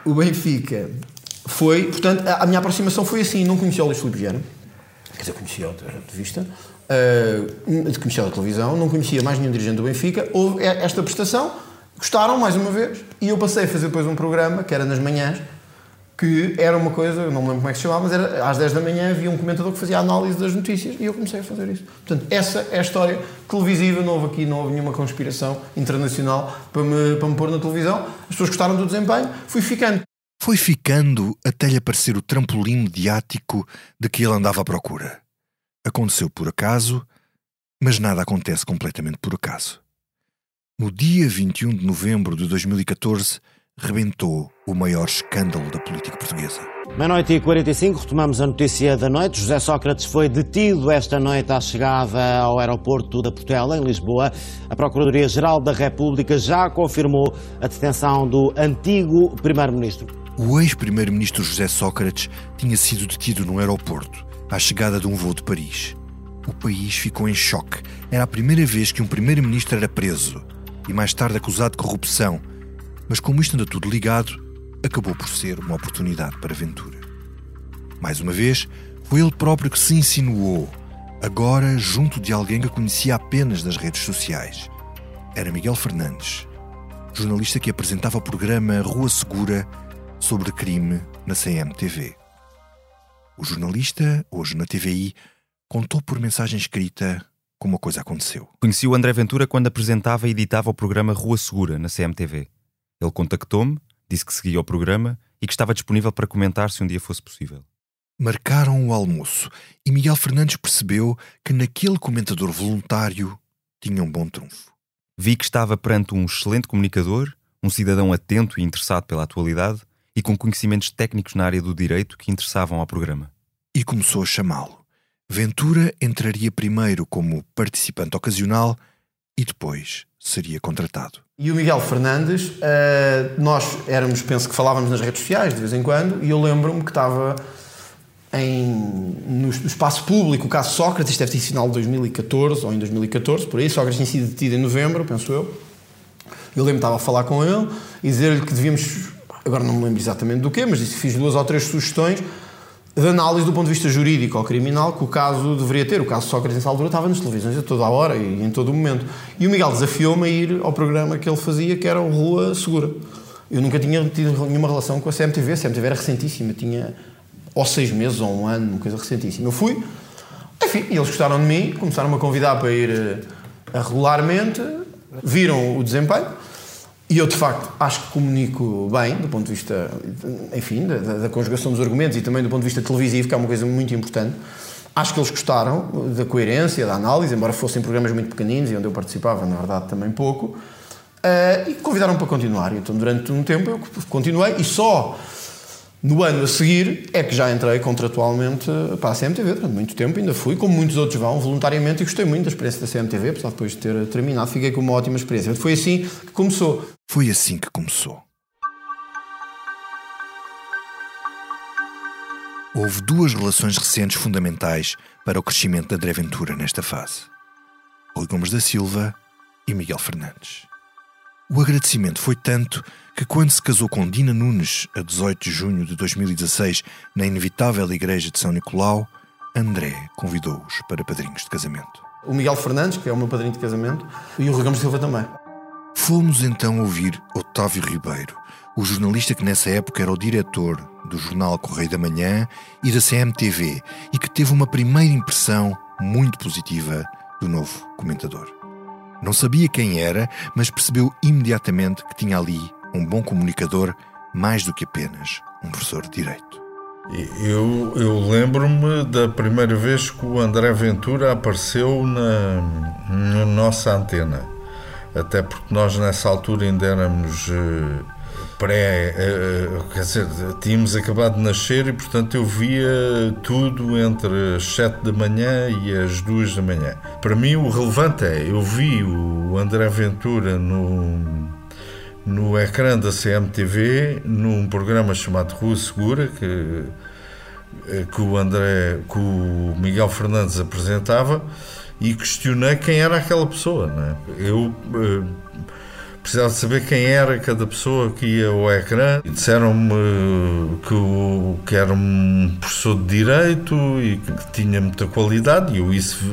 Speaker 1: o Benfica foi, portanto, a, a minha aproximação foi assim, não conhecia o Luís Filipe Vieira, quer dizer, conhecia de, de vista, eh, conhecia da televisão, não conhecia mais nenhum dirigente do Benfica, houve esta prestação, gostaram mais uma vez, e eu passei a fazer depois um programa, que era nas manhãs, que era uma coisa, não me lembro como é que se chamava, mas era, às 10 da manhã havia um comentador que fazia a análise das notícias e eu comecei a fazer isso. Portanto, essa é a história televisiva, não houve aqui, não houve nenhuma conspiração internacional para me, para me pôr na televisão. As pessoas gostaram do desempenho, fui ficando.
Speaker 4: Foi ficando até lhe aparecer o trampolim mediático de que ele andava à procura. Aconteceu por acaso, mas nada acontece completamente por acaso. No dia 21 de novembro de 2014, rebentou o maior escândalo da política portuguesa.
Speaker 22: Meia-noite e 45, retomamos a notícia da noite. José Sócrates foi detido esta noite à chegada ao aeroporto da Portela, em Lisboa. A Procuradoria-Geral da República já confirmou a detenção do antigo Primeiro-Ministro.
Speaker 4: O ex-primeiro-ministro José Sócrates tinha sido detido no aeroporto, à chegada de um voo de Paris. O país ficou em choque. Era a primeira vez que um primeiro-ministro era preso e mais tarde acusado de corrupção. Mas como isto anda tudo ligado, acabou por ser uma oportunidade para Ventura. Mais uma vez, foi ele próprio que se insinuou, agora junto de alguém que conhecia apenas das redes sociais. Era Miguel Fernandes, jornalista que apresentava o programa Rua Segura sobre crime na CMTV. O jornalista, hoje na TVI, contou por mensagem escrita como a coisa aconteceu.
Speaker 14: Conheci o André Ventura quando apresentava e editava o programa Rua Segura, na CMTV. Ele contactou-me, disse que seguia o programa e que estava disponível para comentar se um dia fosse possível.
Speaker 4: Marcaram o almoço e Miguel Fernandes percebeu que naquele comentador voluntário tinha um bom trunfo.
Speaker 14: Vi que estava perante um excelente comunicador, um cidadão atento e interessado pela atualidade e com conhecimentos técnicos na área do direito que interessavam ao programa.
Speaker 4: E começou a chamá-lo. Ventura entraria primeiro como participante ocasional e depois seria contratado.
Speaker 1: E o Miguel Fernandes, uh, nós éramos, penso que falávamos nas redes sociais de vez em quando, e eu lembro-me que estava em, no espaço público o caso Sócrates, deve ter sido final de 2014 ou em 2014, por aí. Sócrates tinha sido detido em novembro, penso eu. Eu lembro-me estava a falar com ele e dizer-lhe que devíamos, agora não me lembro exatamente do quê, mas disse, fiz duas ou três sugestões de análise do ponto de vista jurídico ou criminal que o caso deveria ter. O caso Sócrates, nessa altura, estava nas televisões a toda a hora e em todo o momento. E o Miguel desafiou-me a ir ao programa que ele fazia, que era o Rua Segura. Eu nunca tinha tido nenhuma relação com a CMTV. A CMTV era recentíssima, tinha ou seis meses ou um ano, uma coisa recentíssima. Eu fui, enfim, eles gostaram de mim, começaram-me a convidar para ir eh, regularmente, viram o desempenho e eu, de facto, acho que comunico bem, do ponto de vista, enfim, da, da, conjugação dos argumentos e também do ponto de vista televisivo, que é uma coisa muito importante. Acho que eles gostaram da coerência, da análise, embora fossem programas muito pequeninos e onde eu participava, na verdade, também pouco. Uh, e convidaram para continuar. Então, durante um tempo, eu continuei e só no ano a seguir é que já entrei contratualmente para a CMTV durante muito tempo, ainda fui, como muitos outros vão, voluntariamente, e gostei muito da experiência da CMTV, apesar de depois de ter terminado, fiquei com uma ótima experiência. Foi assim que começou.
Speaker 4: Foi assim que começou. Houve duas relações recentes fundamentais para o crescimento da André Ventura nesta fase: Rui Gomes da Silva e Miguel Fernandes. O agradecimento foi tanto que, quando se casou com Dina Nunes a 18 de junho de 2016 na inevitável igreja de São Nicolau, André convidou-os para padrinhos de casamento.
Speaker 1: O Miguel Fernandes, que é o meu padrinho de casamento, e o Rui Gomes Silva também.
Speaker 4: Fomos então ouvir Otávio Ribeiro, o jornalista que nessa época era o diretor do jornal Correio da Manhã e da CMTV e que teve uma primeira impressão muito positiva do novo comentador. Não sabia quem era, mas percebeu imediatamente que tinha ali um bom comunicador mais do que apenas um professor de direito.
Speaker 23: Eu, eu lembro-me da primeira vez que o André Ventura apareceu na, na nossa antena. Até porque nós nessa altura ainda éramos uh, pré. Uh, quer dizer, tínhamos acabado de nascer e portanto eu via tudo entre as 7 da manhã e as 2 da manhã. Para mim o relevante é, eu vi o André Ventura no no ecrã da CMTV num programa chamado Rua Segura que, eh, que o André, que o Miguel Fernandes apresentava e questionei quem era aquela pessoa. Né? Eu uh, precisava saber quem era cada pessoa que ia ao ecrã. Disseram-me que, que era um professor de Direito e que tinha muita qualidade, e eu isso,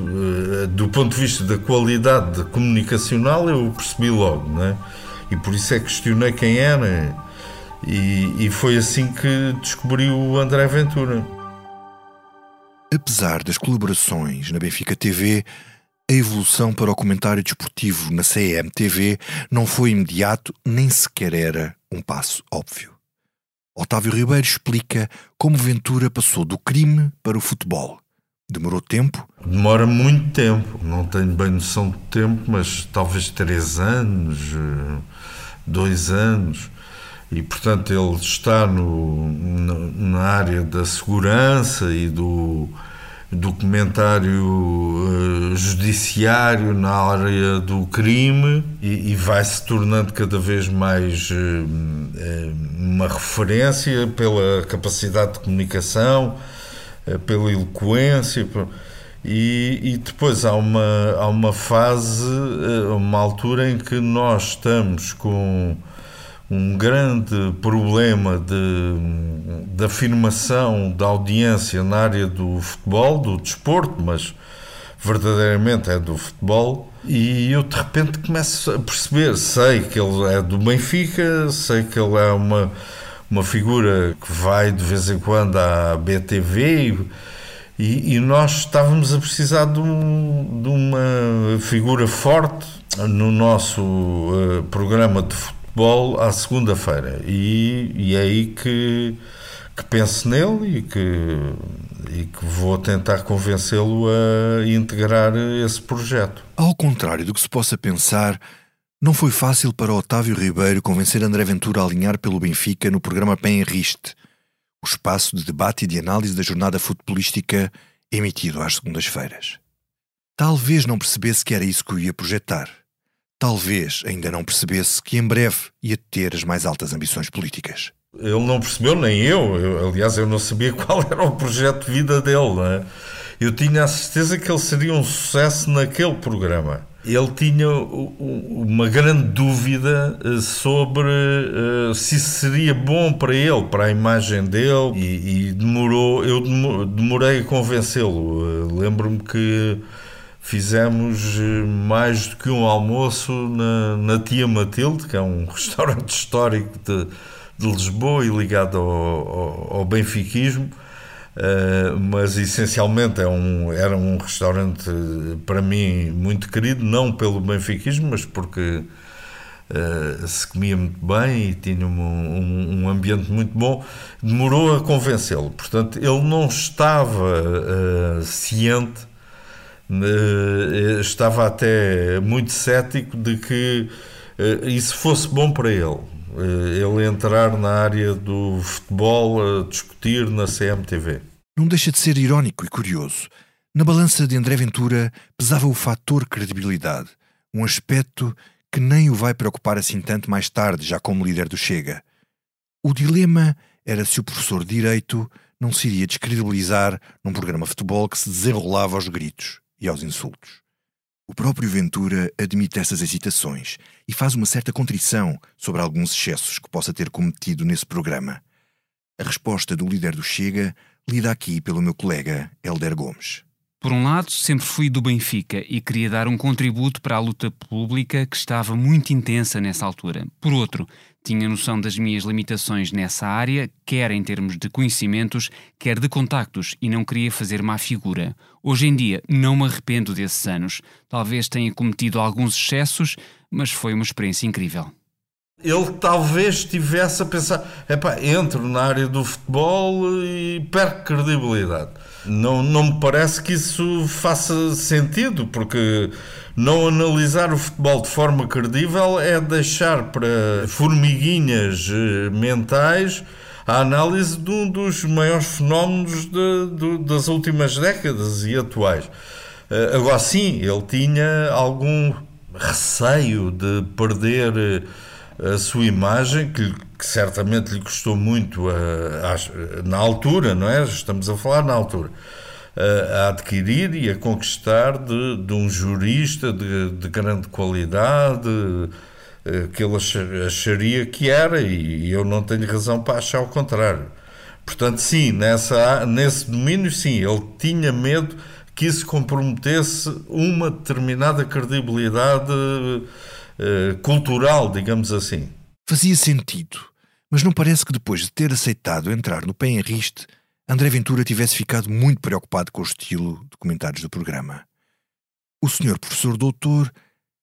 Speaker 23: do ponto de vista da qualidade comunicacional, eu percebi logo. Né? E por isso é que questionei quem era. E, e foi assim que descobri o André Ventura.
Speaker 4: Apesar das colaborações na Benfica TV, a evolução para o comentário desportivo na CMTV não foi imediato, nem sequer era um passo óbvio. Otávio Ribeiro explica como Ventura passou do crime para o futebol. Demorou tempo?
Speaker 23: Demora muito tempo. Não tenho bem noção de tempo, mas talvez três anos, eh, dois anos. E, portanto, ele está no, na área da segurança e do documentário uh, judiciário na área do crime e, e vai se tornando cada vez mais uh, uh, uma referência pela capacidade de comunicação, pela eloquência. E, e, depois há uma, há uma fase, uma altura em que nós estamos com um grande problema de, de afirmação da audiência na área do futebol, do desporto, mas verdadeiramente é do futebol. E eu de repente começo a perceber, sei que ele é do Benfica, sei que ele é uma, uma figura que vai de vez em quando à BTV e, e nós estávamos a precisar de, um, de, uma figura forte no nosso uh, programa de futebol à segunda-feira. E, e é aí que, que penso nele e que, e que vou tentar convencê-lo a integrar esse projeto.
Speaker 4: Ao contrário do que se possa pensar, não foi fácil para Otávio Ribeiro convencer André Ventura a alinhar pelo Benfica no programa Penriste, o espaço de debate e de análise da jornada futebolística emitido às segundas-feiras. Talvez não percebesse que era isso que o ia projetar. talvez ainda não percebesse que em breve ia ter as mais altas ambições políticas.
Speaker 23: Ele não percebeu, nem eu. eu. Aliás, eu não sabia qual era o projeto de vida dele. É? Eu tinha a certeza que ele seria um sucesso naquele programa. Ele tinha uma grande dúvida eh, sobre uh, se seria bom para ele, para a imagem dele, e, e demorou, eu demorei a convencê-lo. Uh, Lembro-me que fizemos mais do que um almoço na, na Tia Matilde, que é um restaurante histórico de, de Lisboa e ligado ao, ao, ao benfiquismo. Uh, mas essencialmente é um, era um restaurante para mim muito querido, não pelo benfiquismo, mas porque uh, se comia muito bem e tinha um, um, um ambiente muito bom. Demorou a convencê-lo, portanto, ele não estava uh, ciente, estava até muito cético de que isso fosse bom para ele. Ele entrar na área do futebol a discutir na CMTV
Speaker 4: não deixa de ser irónico e curioso. Na balança de André Ventura pesava o fator credibilidade, um aspecto que nem o vai preocupar assim tanto mais tarde, já como líder do Chega. O dilema era se o professor de Direito não se iria descredibilizar num programa de futebol que se desenrolava aos gritos e aos insultos. O próprio Ventura admite essas hesitações e faz uma certa contrição sobre alguns excessos que possa ter cometido nesse programa. A resposta do líder do Chega lida aqui pelo meu colega Helder Gomes.
Speaker 10: Por um lado, sempre fui do Benfica e queria dar um contributo para a luta pública que estava muito intensa nessa altura. Por outro, tinha noção das minhas limitações nessa área, quer em termos de conhecimentos, quer de contactos, e não queria fazer má figura. Hoje em dia, não me arrependo desses anos. Talvez tenha cometido alguns excessos, mas foi uma experiência incrível
Speaker 23: ele talvez estivesse a pensar: epá, entro na área do futebol e perco credibilidade. Não, não me parece que isso faça sentido, porque não analisar o futebol de forma credível é deixar para formiguinhas eh, mentais a análise de um dos maiores fenómenos de, de, das últimas décadas e atuais. Eh, agora, sim, ele tinha algum receio de perder a sua imagem, que, que certamente lhe custou muito a, a, na altura, não é? Estamos a falar na altura. A, a adquirir e a conquistar de, de um jurista de, de, grande qualidade eh, que ele acharia que era, e eu não tenho razão para achar o contrário. Portanto, sim, nessa, nesse domínio, sim, ele tinha medo que isso comprometesse uma determinada credibilidade eh, cultural, digamos assim.
Speaker 4: Fazia sentido, mas não parece que depois de ter aceitado entrar no pé em riste, André Ventura tivesse ficado muito preocupado com o estilo de comentários do programa. O senhor professor doutor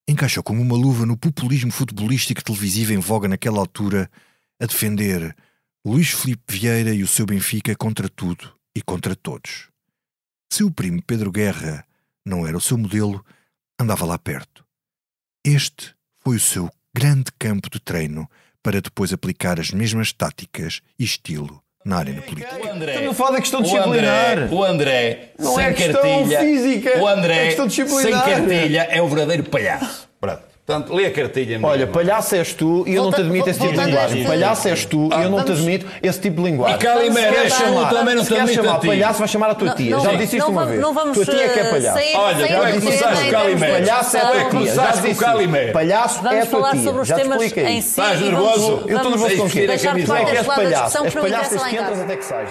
Speaker 4: encaixou como uma luva no populismo futebolístico televisivo em voga naquela altura, a defender Luís Filipe Vieira e o seu Benfica contra tudo e contra todos. Seu primo Pedro Guerra não era o seu modelo, andava lá perto. Este foi o seu grande campo de treino para depois aplicar as mesmas táticas e estilo na arena política.
Speaker 24: O André, Estamos a falar da questão disciplinar. O André, o André
Speaker 19: não
Speaker 24: sem
Speaker 19: é
Speaker 24: cartilha,
Speaker 19: física,
Speaker 24: o André
Speaker 19: é
Speaker 24: sem cartilha é o verdadeiro palhaço. Pronto. Portanto, lê a cartilha.
Speaker 19: Olha, palhaço és tu e eu não te admito esse tipo de linguagem. Palhaço és tu e eu não te admito esse tipo de linguagem.
Speaker 24: E Calimera chamar, também não te admito
Speaker 19: chamar palhaço, vai chamar a tua tia. Já disse isto uma vez. Tua tia é que é palhaço.
Speaker 24: Olha, já começaste com Calimera.
Speaker 19: Palhaço é a tua tia. Já disse
Speaker 24: Calimera.
Speaker 19: Palhaço é a tua tia. Já te expliquei.
Speaker 24: Estás nervoso?
Speaker 19: Eu estou nervoso com o? Tu é que és palhaço. És palhaço desde que entras até que sais.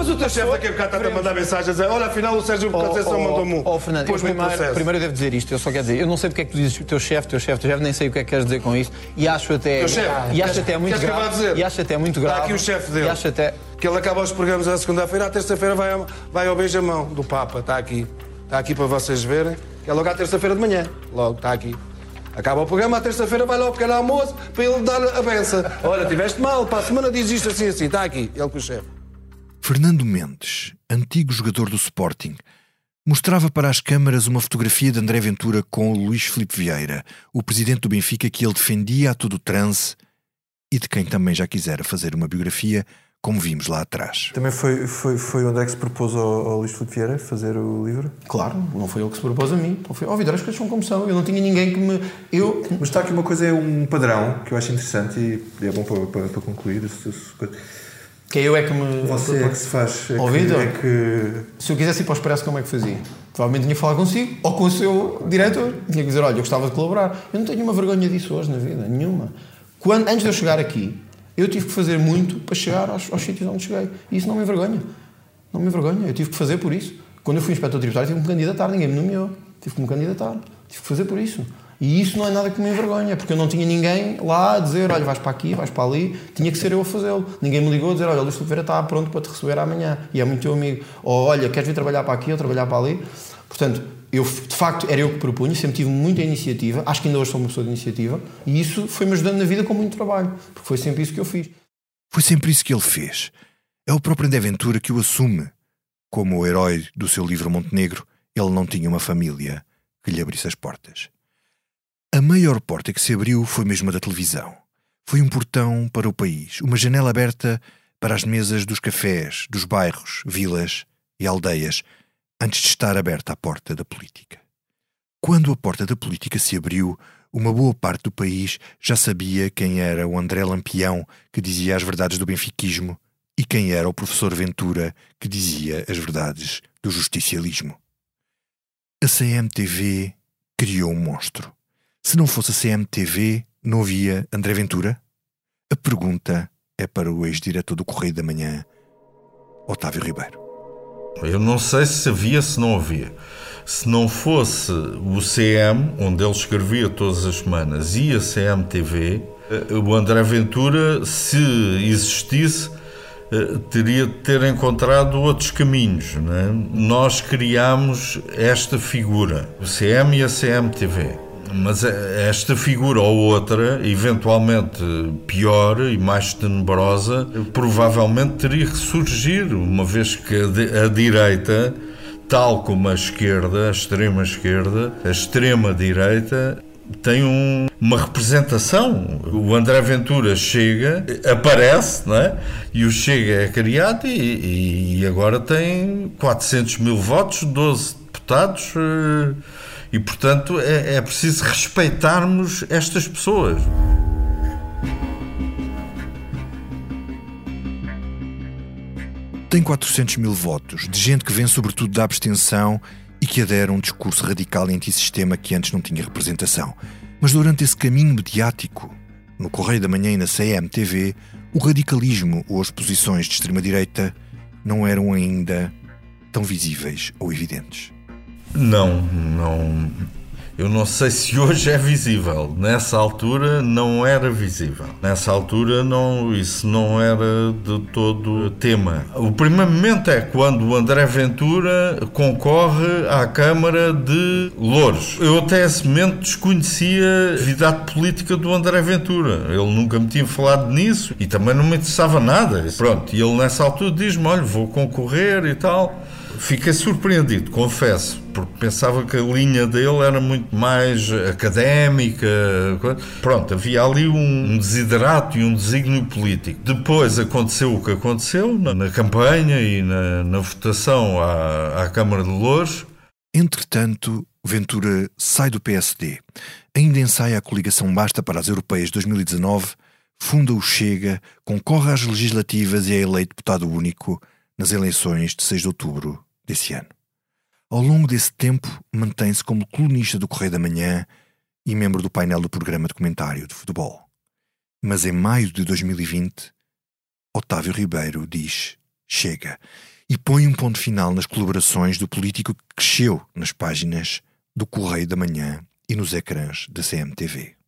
Speaker 24: Mas o teu chefe daqui a bocado está a mandar mensagens a dizer olha, afinal o Sérgio Conceição
Speaker 19: oh,
Speaker 24: mandou-me um.
Speaker 19: Oh, Fernando, eu primeiro, primeiro eu devo dizer isto, eu só quero dizer, eu não sei porque é que tu dizes o teu chefe, teu chefe, teu chefe, nem sei o que é que queres dizer com isso, e acho até,
Speaker 24: chefe,
Speaker 19: e acho até muito
Speaker 24: grave,
Speaker 19: dizer? e acho até muito grave.
Speaker 24: Está aqui o chefe dele.
Speaker 19: E acho até...
Speaker 24: Que ele acaba os programas na segunda-feira, à terça-feira vai, vai ao beijamão do Papa, está aqui. Está aqui para vocês verem, que é logo à terça-feira de manhã, logo, está aqui. Acaba o programa, à terça-feira vai lá ao pequeno almoço para ele dar a benção. Olha, tiveste mal, para a semana diz isto assim, assim, está aqui, ele com o chefe.
Speaker 4: Fernando Mendes, antigo jogador do Sporting, mostrava para as câmaras uma fotografia de André Ventura com o Luís Filipe Vieira, o presidente do Benfica que ele defendia a todo o transe e de quem também já quisera fazer uma biografia como vimos lá atrás.
Speaker 8: Também foi, foi, foi onde é que se propôs ao, ao Luís Filipe Vieira fazer o livro?
Speaker 1: Claro, não foi ele que se propôs a mim. Então foi, ó oh, Vitor, as coisas são como são. Eu não tinha ninguém que me. Eu...
Speaker 8: Mas está aqui uma coisa, é um padrão que eu acho interessante e é bom para, para, para concluir.
Speaker 1: Que é eu é que me.
Speaker 8: Você é que se faz. É
Speaker 1: oh, Vitor, é que... se eu quisesse ir para o Expresso, como é que fazia? Provavelmente tinha que falar consigo ou com o seu diretor. Tinha que dizer: olha, eu gostava de colaborar. Eu não tenho uma vergonha disso hoje na vida, nenhuma. Quando, antes de eu chegar aqui, eu tive que fazer muito para chegar aos, aos sítios onde cheguei. E isso não me envergonha. Não me envergonha. Eu tive que fazer por isso. Quando eu fui inspector tributário, tive que me candidatar, ninguém me nomeou. Tive que me candidatar. Tive que fazer por isso. E isso não é nada que me envergonha, porque eu não tinha ninguém lá a dizer: olha, vais para aqui, vais para ali. Tinha que ser eu a fazê-lo. Ninguém me ligou a dizer: olha, o Luís Oliveira está pronto para te receber amanhã. E é muito teu amigo. Ou olha, queres vir trabalhar para aqui ou trabalhar para ali. Portanto, eu, de facto, era eu que propunha, sempre tive muita iniciativa. Acho que ainda hoje sou uma pessoa de iniciativa. E isso foi-me ajudando na vida com muito trabalho, porque foi sempre isso que eu fiz.
Speaker 4: Foi sempre isso que ele fez. É o próprio André Ventura que o assume. Como o herói do seu livro Montenegro, ele não tinha uma família que lhe abrisse as portas. A maior porta que se abriu foi mesmo a da televisão. Foi um portão para o país, uma janela aberta para as mesas dos cafés, dos bairros, vilas e aldeias, antes de estar aberta a porta da política. Quando a porta da política se abriu, uma boa parte do país já sabia quem era o André Lampião que dizia as verdades do benfiquismo e quem era o professor Ventura que dizia as verdades do justicialismo. A CMTV criou um monstro. Se não fosse a CMTV, não havia André Ventura? A pergunta é para o ex-diretor do Correio da Manhã, Otávio Ribeiro.
Speaker 23: Eu não sei se havia, se não havia se não fosse o CM, onde ele escrevia todas as semanas, e a CMTV, eh, o André Ventura, se existisse, eh, teria de ter encontrado outros caminhos. É? Nós criámos esta figura, o CM e a CMTV. Mas eh, esta figura ou outra, eventualmente pior e mais tenebrosa, provavelmente teria que surgir, uma vez que a, direita tal como a esquerda, a extrema esquerda, a extrema direita, tem um, uma representação. O André Ventura chega, aparece, não é? e o Chega é criado e, e agora tem 400 mil votos, 12 deputados, eh, e portanto é, é preciso respeitarmos estas pessoas.
Speaker 4: tem 400 mil votos, de gente que vem sobretudo da abstenção e que adere a um discurso radical e antissistema que antes não tinha representação. Mas durante esse caminho mediático, no Correio da Manhã e na CMTV, o radicalismo ou as posições de extrema-direita não eram ainda tão visíveis ou evidentes.
Speaker 23: Não, não. Eu não sei se hoje é visível. Nessa altura não era visível. Nessa altura não, isso não era de todo tema. O primeiro momento é quando o André Ventura concorre à Câmara de Louros. Eu até esse momento desconhecia a atividade política do André Ventura. Ele nunca me tinha falado nisso e também não me interessava nada. Pronto, e ele nessa altura diz-me: olha, vou concorrer e tal. Fiquei surpreendido, confesso, porque pensava que a linha dele era muito mais académica. Pronto, havia ali um desiderato e um desígnio político. Depois aconteceu o que aconteceu na, na campanha e na, na votação à, à Câmara de Louros.
Speaker 4: Entretanto, Ventura sai do PSD. Ainda ensaia a coligação Basta para as Europeias 2019, funda o Chega, concorre às legislativas e é eleito deputado único nas eleições de 6 de outubro desse ano. Ao longo desse tempo, mantém-se como colunista do Correio da Manhã e membro do painel do programa de comentário de futebol. Mas em maio de 2020, Otávio Ribeiro diz: chega, e põe um ponto final nas colaborações do político que cresceu nas páginas do Correio da Manhã e nos ecrãs da CMTV.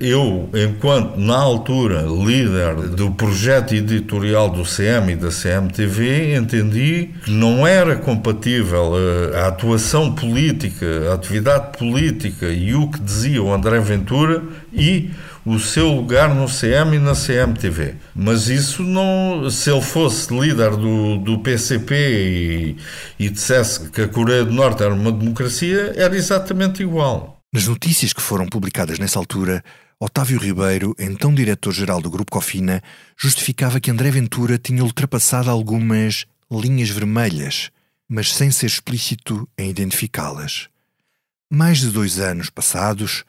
Speaker 23: Eu, enquanto na altura líder do projeto editorial do CM e da CMTV, entendi que não era compatível a, a, atuação política, a atividade política e o que dizia o André Ventura e o seu lugar no CM e na CMTV. Mas isso não. Se ele fosse líder do, do PCP e, e dissesse que a Coreia do Norte era uma democracia, era exatamente igual.
Speaker 4: Nas notícias que foram publicadas nessa altura, Otávio Ribeiro, então diretor-geral do Grupo Cofina, justificava que André Ventura tinha ultrapassado algumas linhas vermelhas, mas sem ser explícito em identificá-las. Mais de dois anos passados,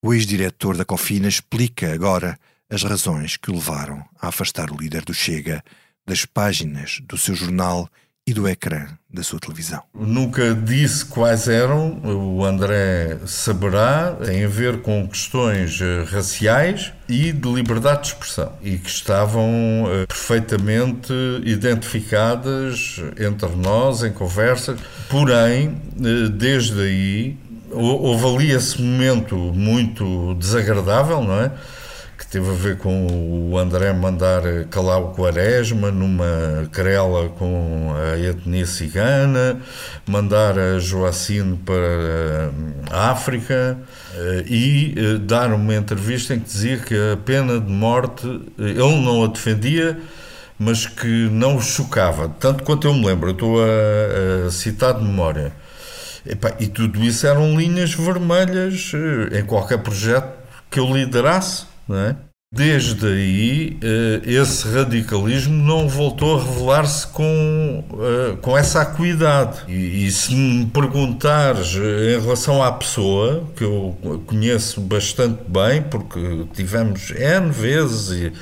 Speaker 4: o ex-diretor da Cofina explica agora as razões que o levaram a afastar o líder do Chega das páginas do seu jornal e do ecrã da sua televisão.
Speaker 23: Nunca disse quais eram, o André saberá, tem a ver com questões eh, raciais e de liberdade de expressão e que estavam eh, perfeitamente identificadas entre nós em conversas. Porém, eh, desde aí, houve ali esse momento muito desagradável, não é? Teve a ver com o André mandar calar o Quaresma numa querela com a etnia cigana, mandar a Joacine para a África eh, e eh, dar uma entrevista em que dizia que a pena de morte ele não a defendia, mas que não o chocava. Tanto quanto eu me lembro, eu estou a, a citar de memória. e tudo isso eram linhas vermelhas eh, em qualquer projeto que eu liderasse é? Desde aí, eh, esse radicalismo não voltou a revelar-se com, eh, com essa acuidade. E, e, se me perguntares eh, em relação à pessoa, que eu conheço bastante bem, porque tivemos N vezes e,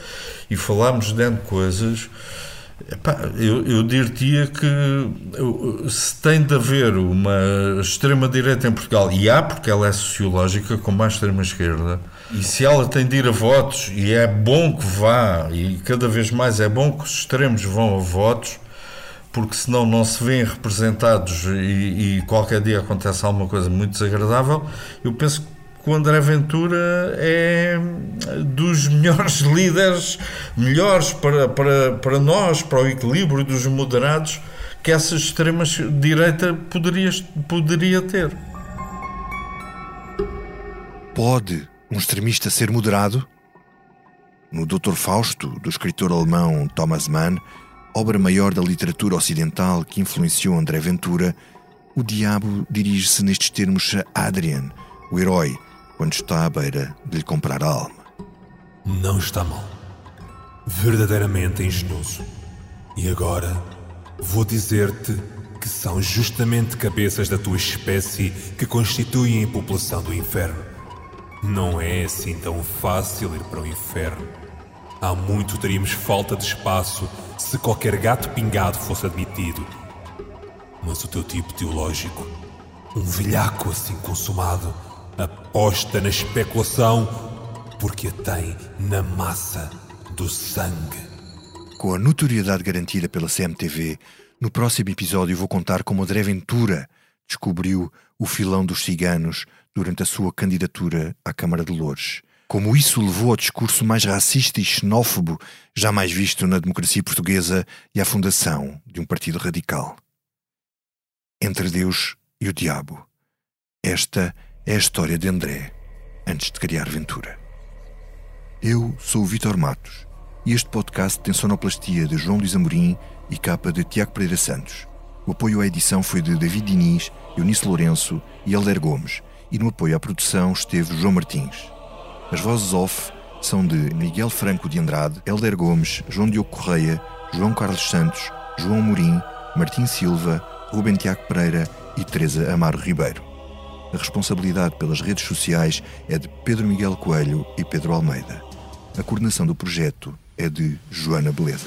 Speaker 23: e falámos de N coisas, Epá, eu, eu diria que se tem de haver uma extrema-direita em Portugal, e há porque ela é sociológica, como a extrema-esquerda, e se ela tem de ir a votos, e é bom que vá, e cada vez mais é bom que os extremos vão a votos, porque senão não se veem representados e, e qualquer dia acontece alguma coisa muito desagradável, eu penso que o André Ventura é dos melhores líderes, melhores para, para, para nós, para o equilíbrio dos moderados, que essa extrema-direita poderia, poderia ter.
Speaker 4: Pode um extremista ser moderado? No Dr. Fausto, do escritor alemão Thomas Mann, obra maior da literatura ocidental que influenciou André Ventura, o diabo dirige-se nestes termos a Adrian, o herói, quando está à beira de lhe comprar a alma.
Speaker 25: Não está mal. Verdadeiramente engenhoso. E agora vou dizer-te que são justamente cabeças da tua espécie que constituem a população do inferno. Não é assim tão fácil ir para o inferno. Há muito teríamos falta de espaço se qualquer gato pingado fosse admitido. Mas o teu tipo teológico, um velhaco assim consumado, aposta na especulação porque a tem na massa do sangue.
Speaker 4: Com a notoriedade garantida pela CMTV, no próximo episódio vou contar como André Ventura descobriu o filão dos ciganos durante a sua candidatura à Câmara de Loures. Como isso levou ao discurso mais racista e xenófobo jamais visto na democracia portuguesa e à fundação de um partido radical. Entre Deus e o Diabo. Esta é a história de André, antes de criar Ventura. Eu sou o Vitor Matos e este podcast tem sonoplastia de João Luís Amorim e capa de Tiago Pereira Santos. O apoio à edição foi de David Diniz, Eunice Lourenço e Helder Gomes e no apoio à produção esteve João Martins. As vozes off são de Miguel Franco de Andrade, Helder Gomes, João Diogo Correia, João Carlos Santos, João Morim, Martim Silva, Rubem Tiago Pereira e Teresa Amaro Ribeiro. A responsabilidade pelas redes sociais é de Pedro Miguel Coelho e Pedro Almeida. A coordenação do projeto é de Joana Beleza.